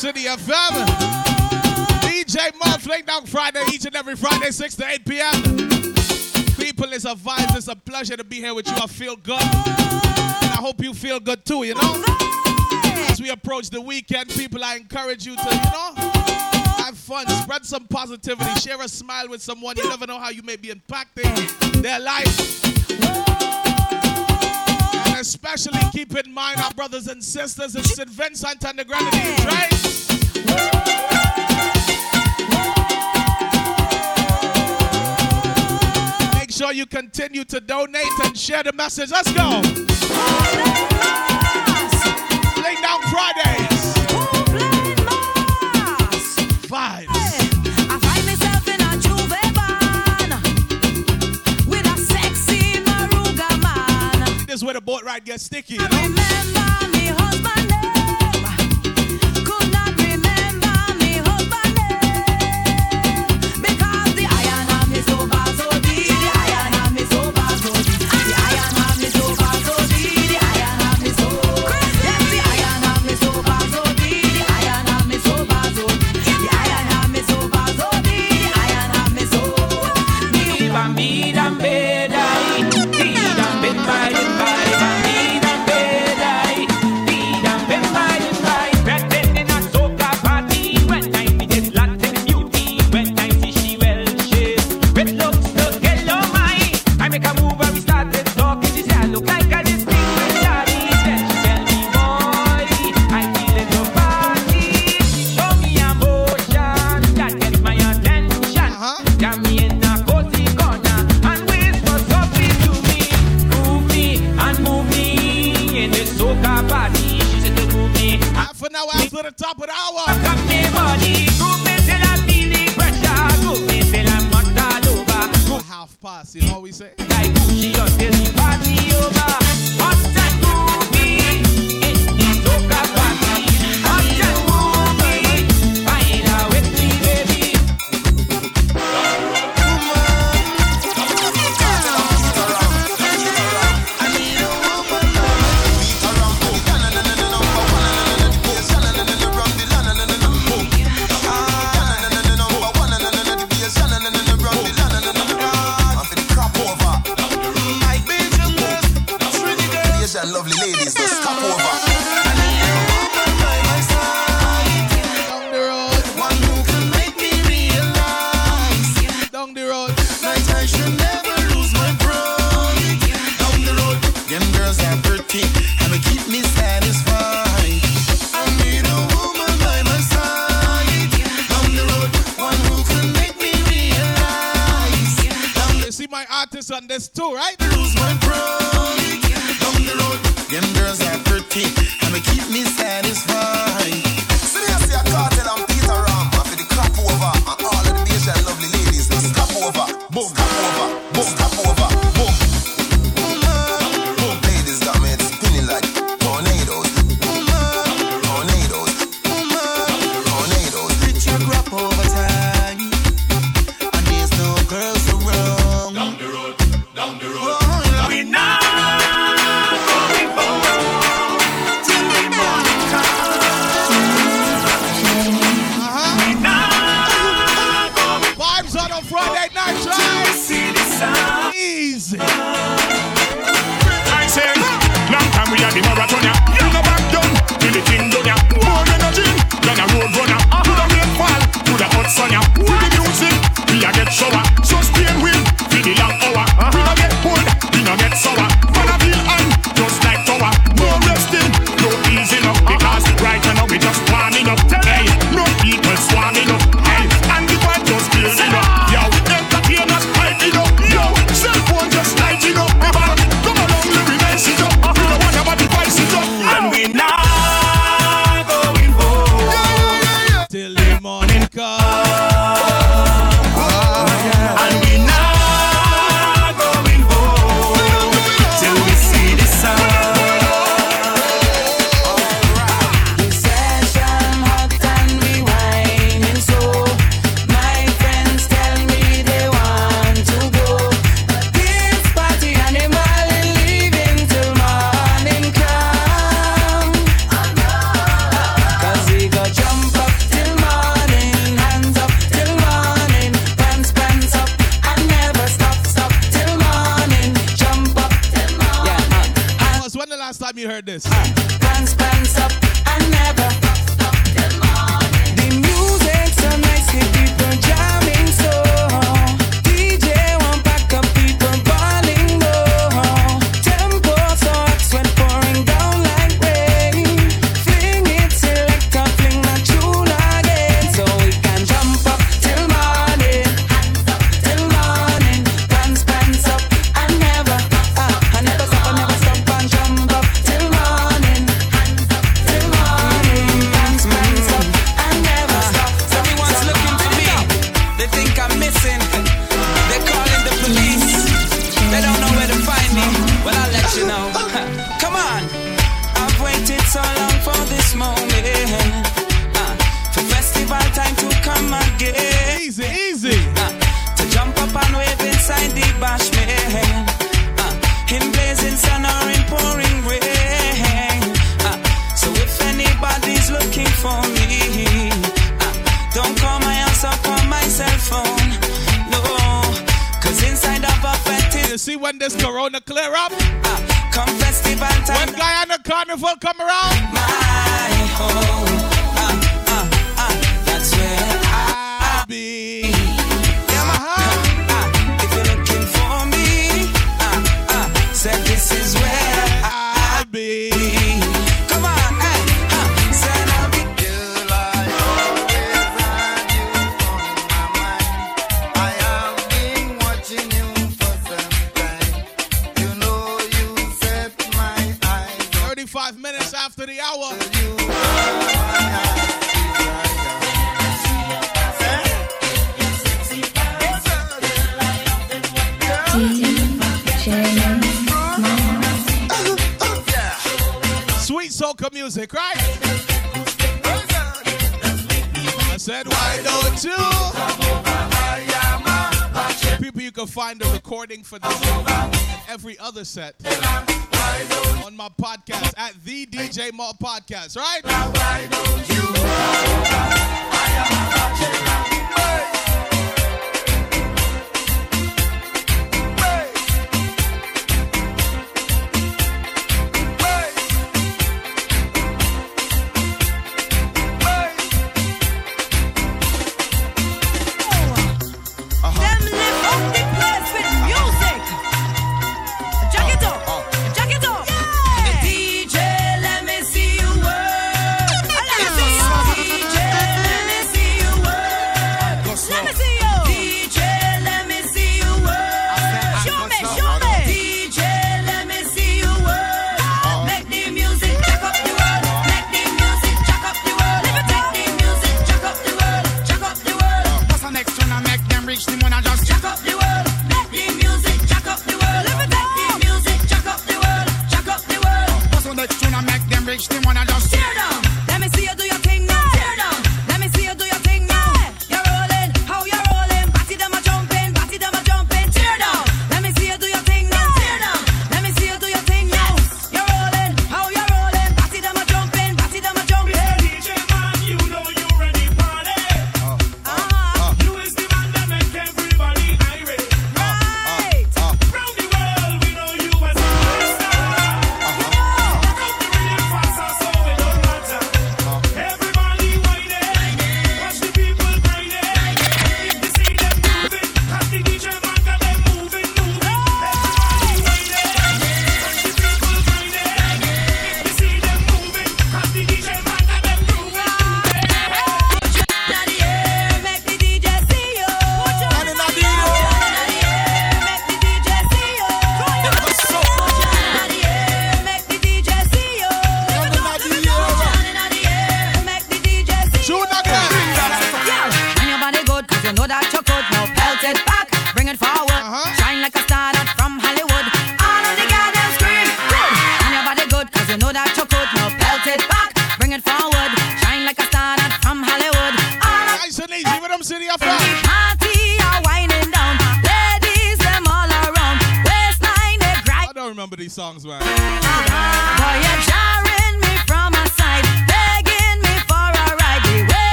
City FM. DJ Mal, Late Friday, each and every Friday, 6 to 8 p.m. People, it's a vibe, it's a pleasure to be here with you. I feel good. And I hope you feel good too, you know? As we approach the weekend, people, I encourage you to, you know, have fun, spread some positivity, share a smile with someone. You never know how you may be impacting their life especially keep in mind our brothers and sisters it's St. Vincent and the Grenadines, right? sure you continue to donate and share the message. Let's go. Lay down Fridays. Five. This is where the boat ride gets sticky. You know? soca music, right? I said, why don't you? People, you can find a recording for this every other set on my podcast at the DJ Mal Podcast, right?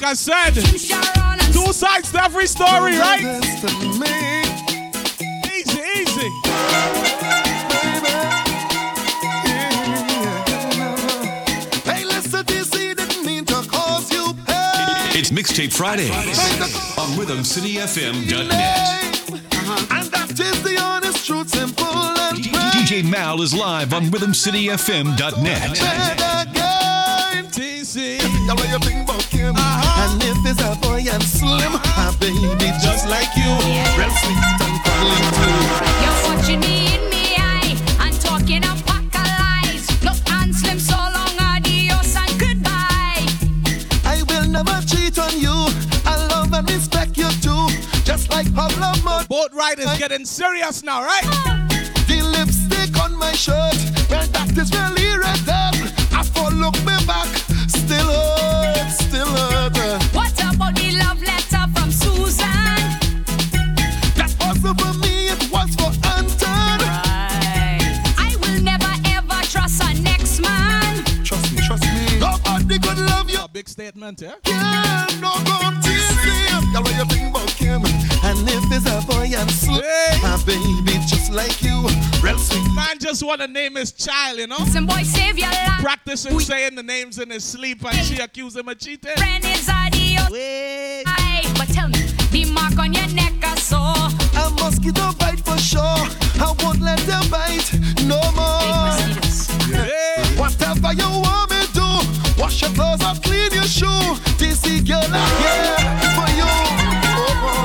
like I said, two sides to every story, right? Easy, easy. It's Mixtape Fridays on RhythmCityFM.net. Uh-huh. And that is the honest truth, simple and DJ Mal is live on RhythmCityFM.net. Uh-huh. And if a boy and slim, baby just like you, too. You're i'm talking and slim, so long, adios and goodbye. I will never cheat on you. I love and respect you too, just like how love mode. Boat getting serious now, right? The lipstick on my shirt, well that is really red. I follow me back. Big yeah? Yeah, no go teasing. Girl, what you think about Kim? And if there's a boy and sweet, a baby just like you, real sweet. Man just want to name his child, you know? Some boy save your life. Practicing saying the names in his sleep and she accused him of cheating. Friend is adios. Aye, but tell me, the mark on your neck I saw. A mosquito bite for sure. I won't let them bite no more. Whatever you want me to, wash your clothes up, clean your shoe. DC girl, I'm here for you. Oh,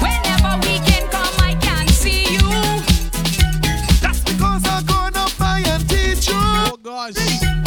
Whenever weekend come, I can see you. That's because I'm gonna buy and teach you. Oh gosh.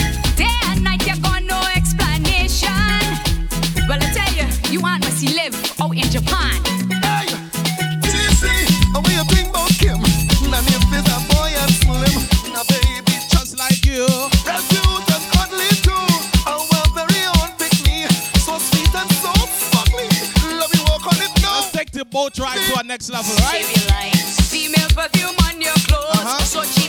Let's take the boat ride to our next level, right? Female perfume on your clothes. Uh-huh. So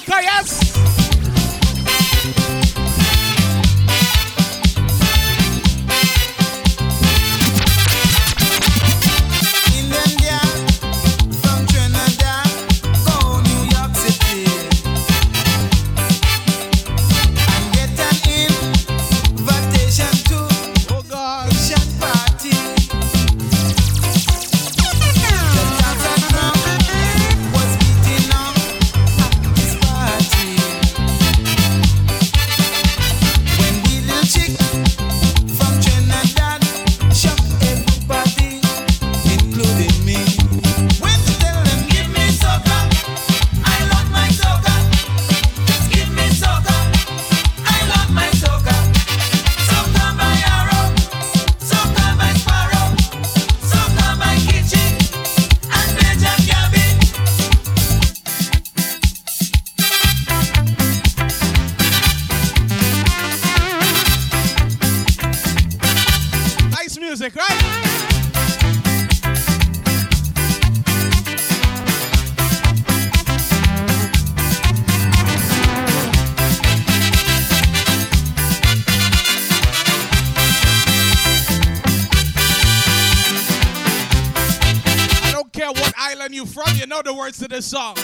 Yes, words to this song.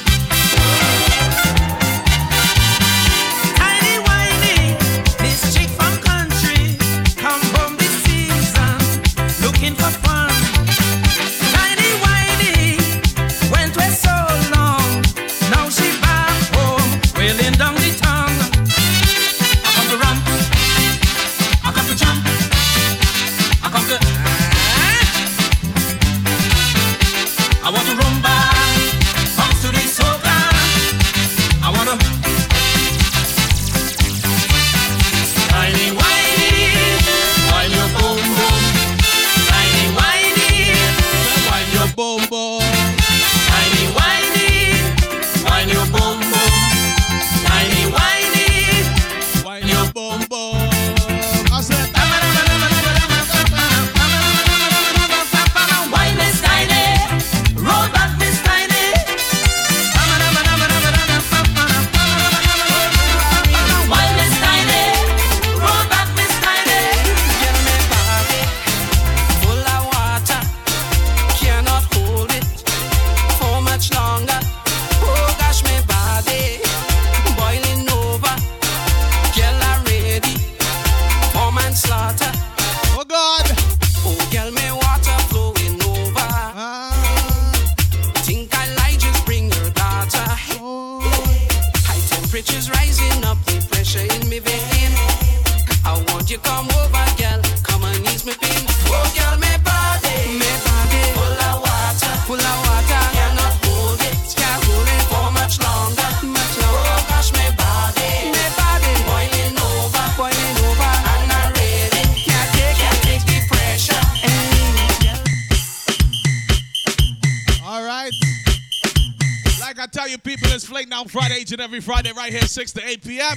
And every Friday right here, 6 to 8 p.m.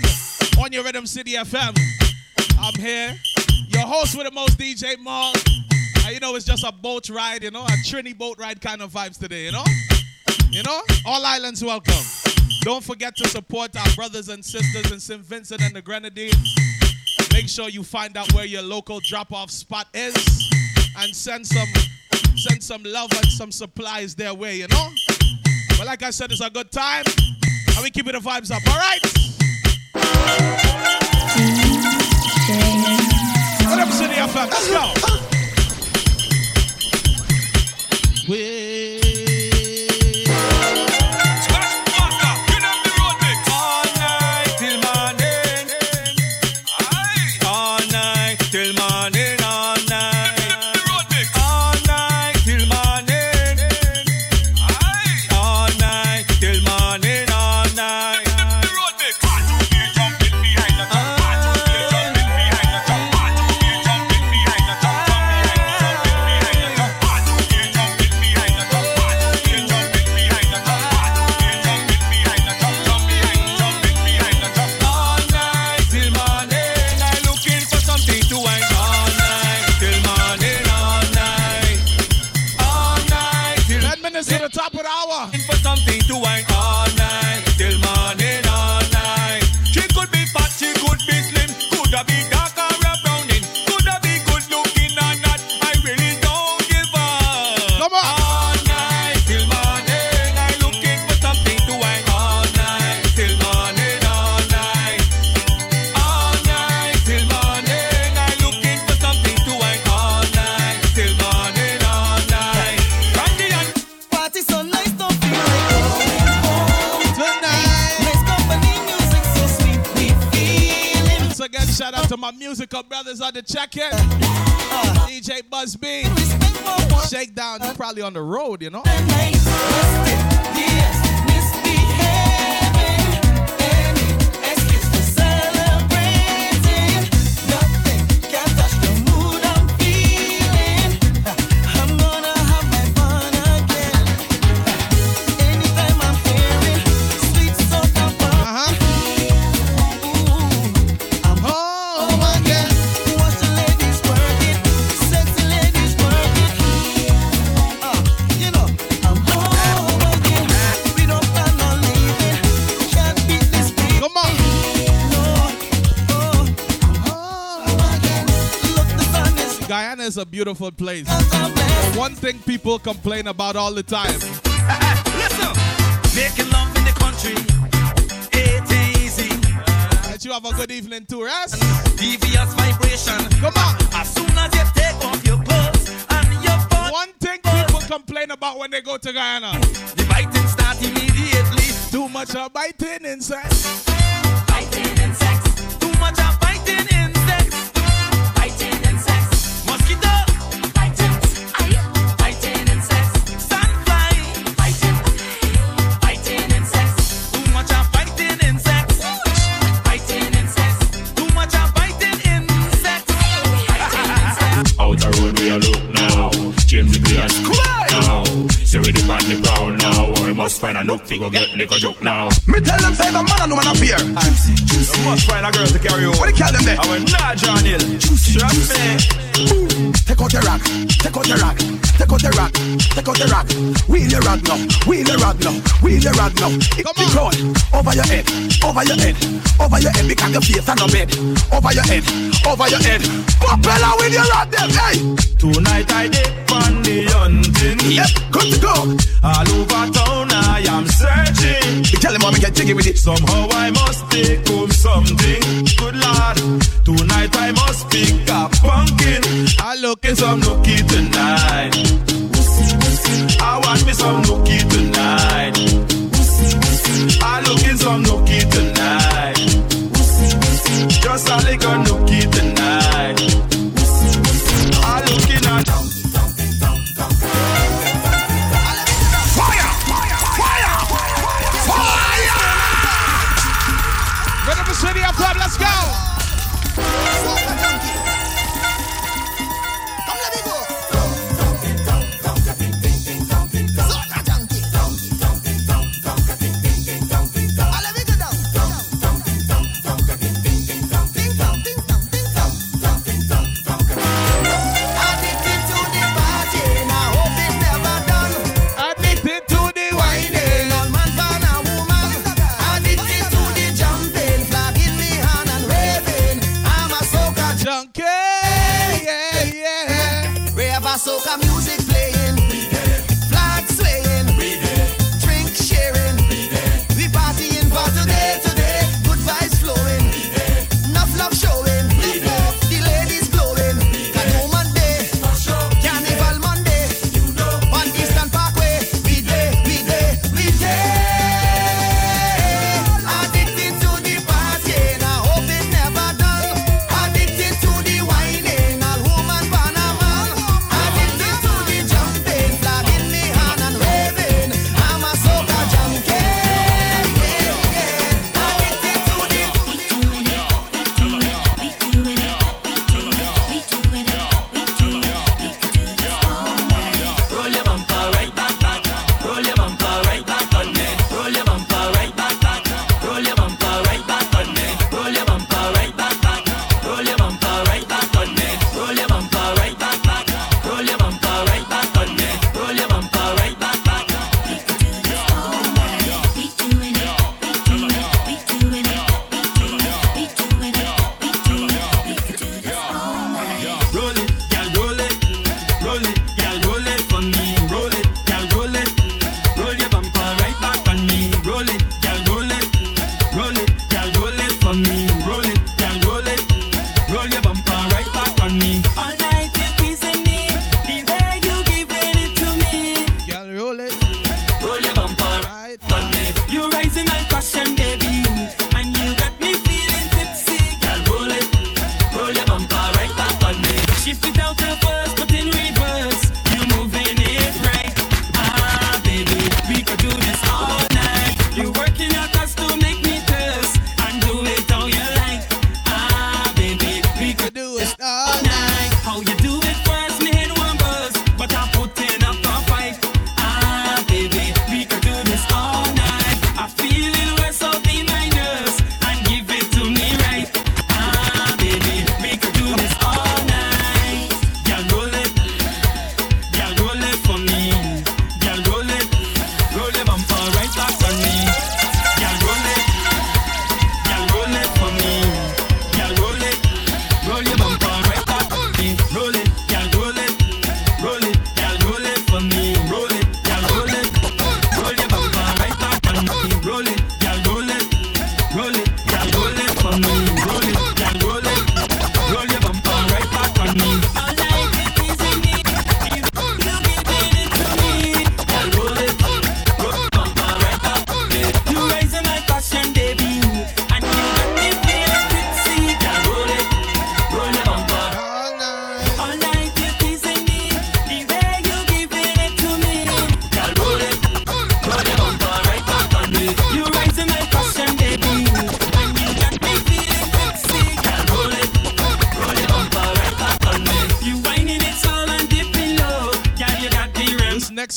on your Rhythm City FM. I'm here, your host with the most, DJ Mal. And you know, it's just a boat ride, you know, a Trini boat ride kind of vibes today, you know? You know, all islands welcome. Don't forget to support our brothers and sisters in St. Vincent and the Grenadines. Make sure you find out where your local drop-off spot is and send some send some love and some supplies their way, you know? But like I said, it's a good time. And we keep it the vibes up, all right? What up, City FM? Let's go. We on the. DJ Buzz B. Shakedown, You're probably on the road, you know? Beautiful place. One thing people complain about all the time. Listen, making love in the country ain't easy. That you have a good evening too, yes? Devious vibration. Come on. As soon as you take off your clothes and your butt, One thing people complain about when they go to Guyana. the biting start immediately. Too much of biting inside. Find a look figure get liquor joke now. Me tell them say the man and woman appear. You must find a girl to carry you. What do you call them there? I went nah, John Hill. Trust me. Take out the rock, take out the rock, take out the rock, take out the rock. Wheel your rag now, wheel your rag now, wheel your rag now. It the crowd over your head, over your head, over your head because your face on the bed. Over your head, over your head. Propeller with your rag them, hey. Tonight I did Somehow I must take home something. Good lord, tonight I must pick up pumpkin. I look Get some nookie tonight.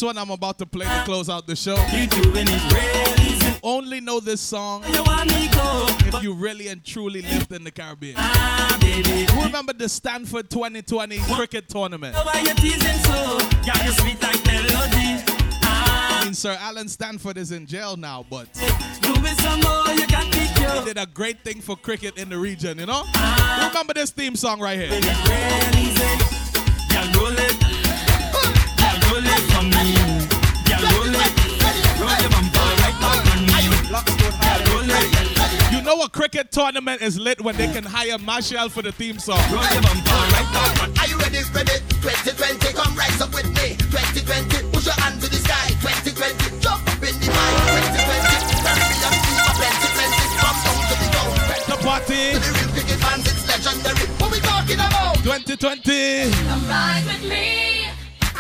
One I'm about to play to close out the show. You doing it real easy. You only know this song You want me go, if you really and truly lived in the Caribbean. ah. Who remember the Stanford 2020 cricket tournament? Why you teasing so? Girl, you sweet like melody. I mean, Sir Allen Stanford is in jail now, but Do it some more, you got the he did a great thing for cricket in the region, you know? Who remember this theme song right here? You know a cricket tournament is lit when they can hire Machel for the theme song. Roll your bumper right back on Are you ready, ready? 2020, come rise up with me. 2020, push your hand to the sky. 2020, jump up in the mic. 2020, Caribbean fever. 2020, from down to the ground. The party To the real cricket fans, it's legendary. What we talking about? 2020. Come ride with me,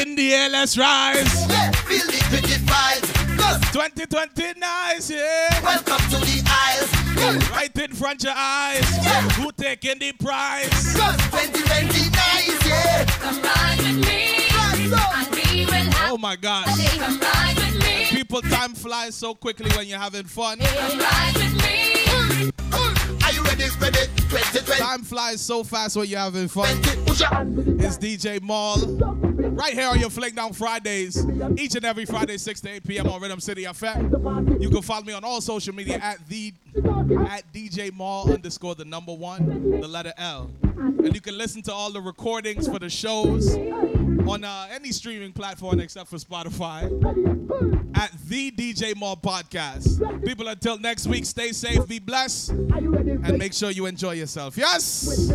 in the air, let's rise. Yeah, feel the cricket vibes. 'Cause 2020, nice, yeah. welcome to the Isles. Yeah, Right in front of your eyes. Who taking the prize? 'cause 2020 nice, yeah. Come ride with me, and we will have Oh my gosh. Come ride with me, People, time flies so quickly when you're having fun. come with me. Are you ready, ready? 2020. Time flies so fast when you're having fun. Push your hand to the It's DJ Mal. Right here on your Fling Down Fridays. Each and every Friday, 6 to 8 p.m. on Rhythm City FM. You can follow me on all social media at the at DJ Mal underscore the number one, the letter L. And you can listen to all the recordings for the shows on uh, any streaming platform except for Spotify at the DJ Mal Podcast. People, until next week, stay safe, be blessed, and make sure you enjoy yourself. Yes?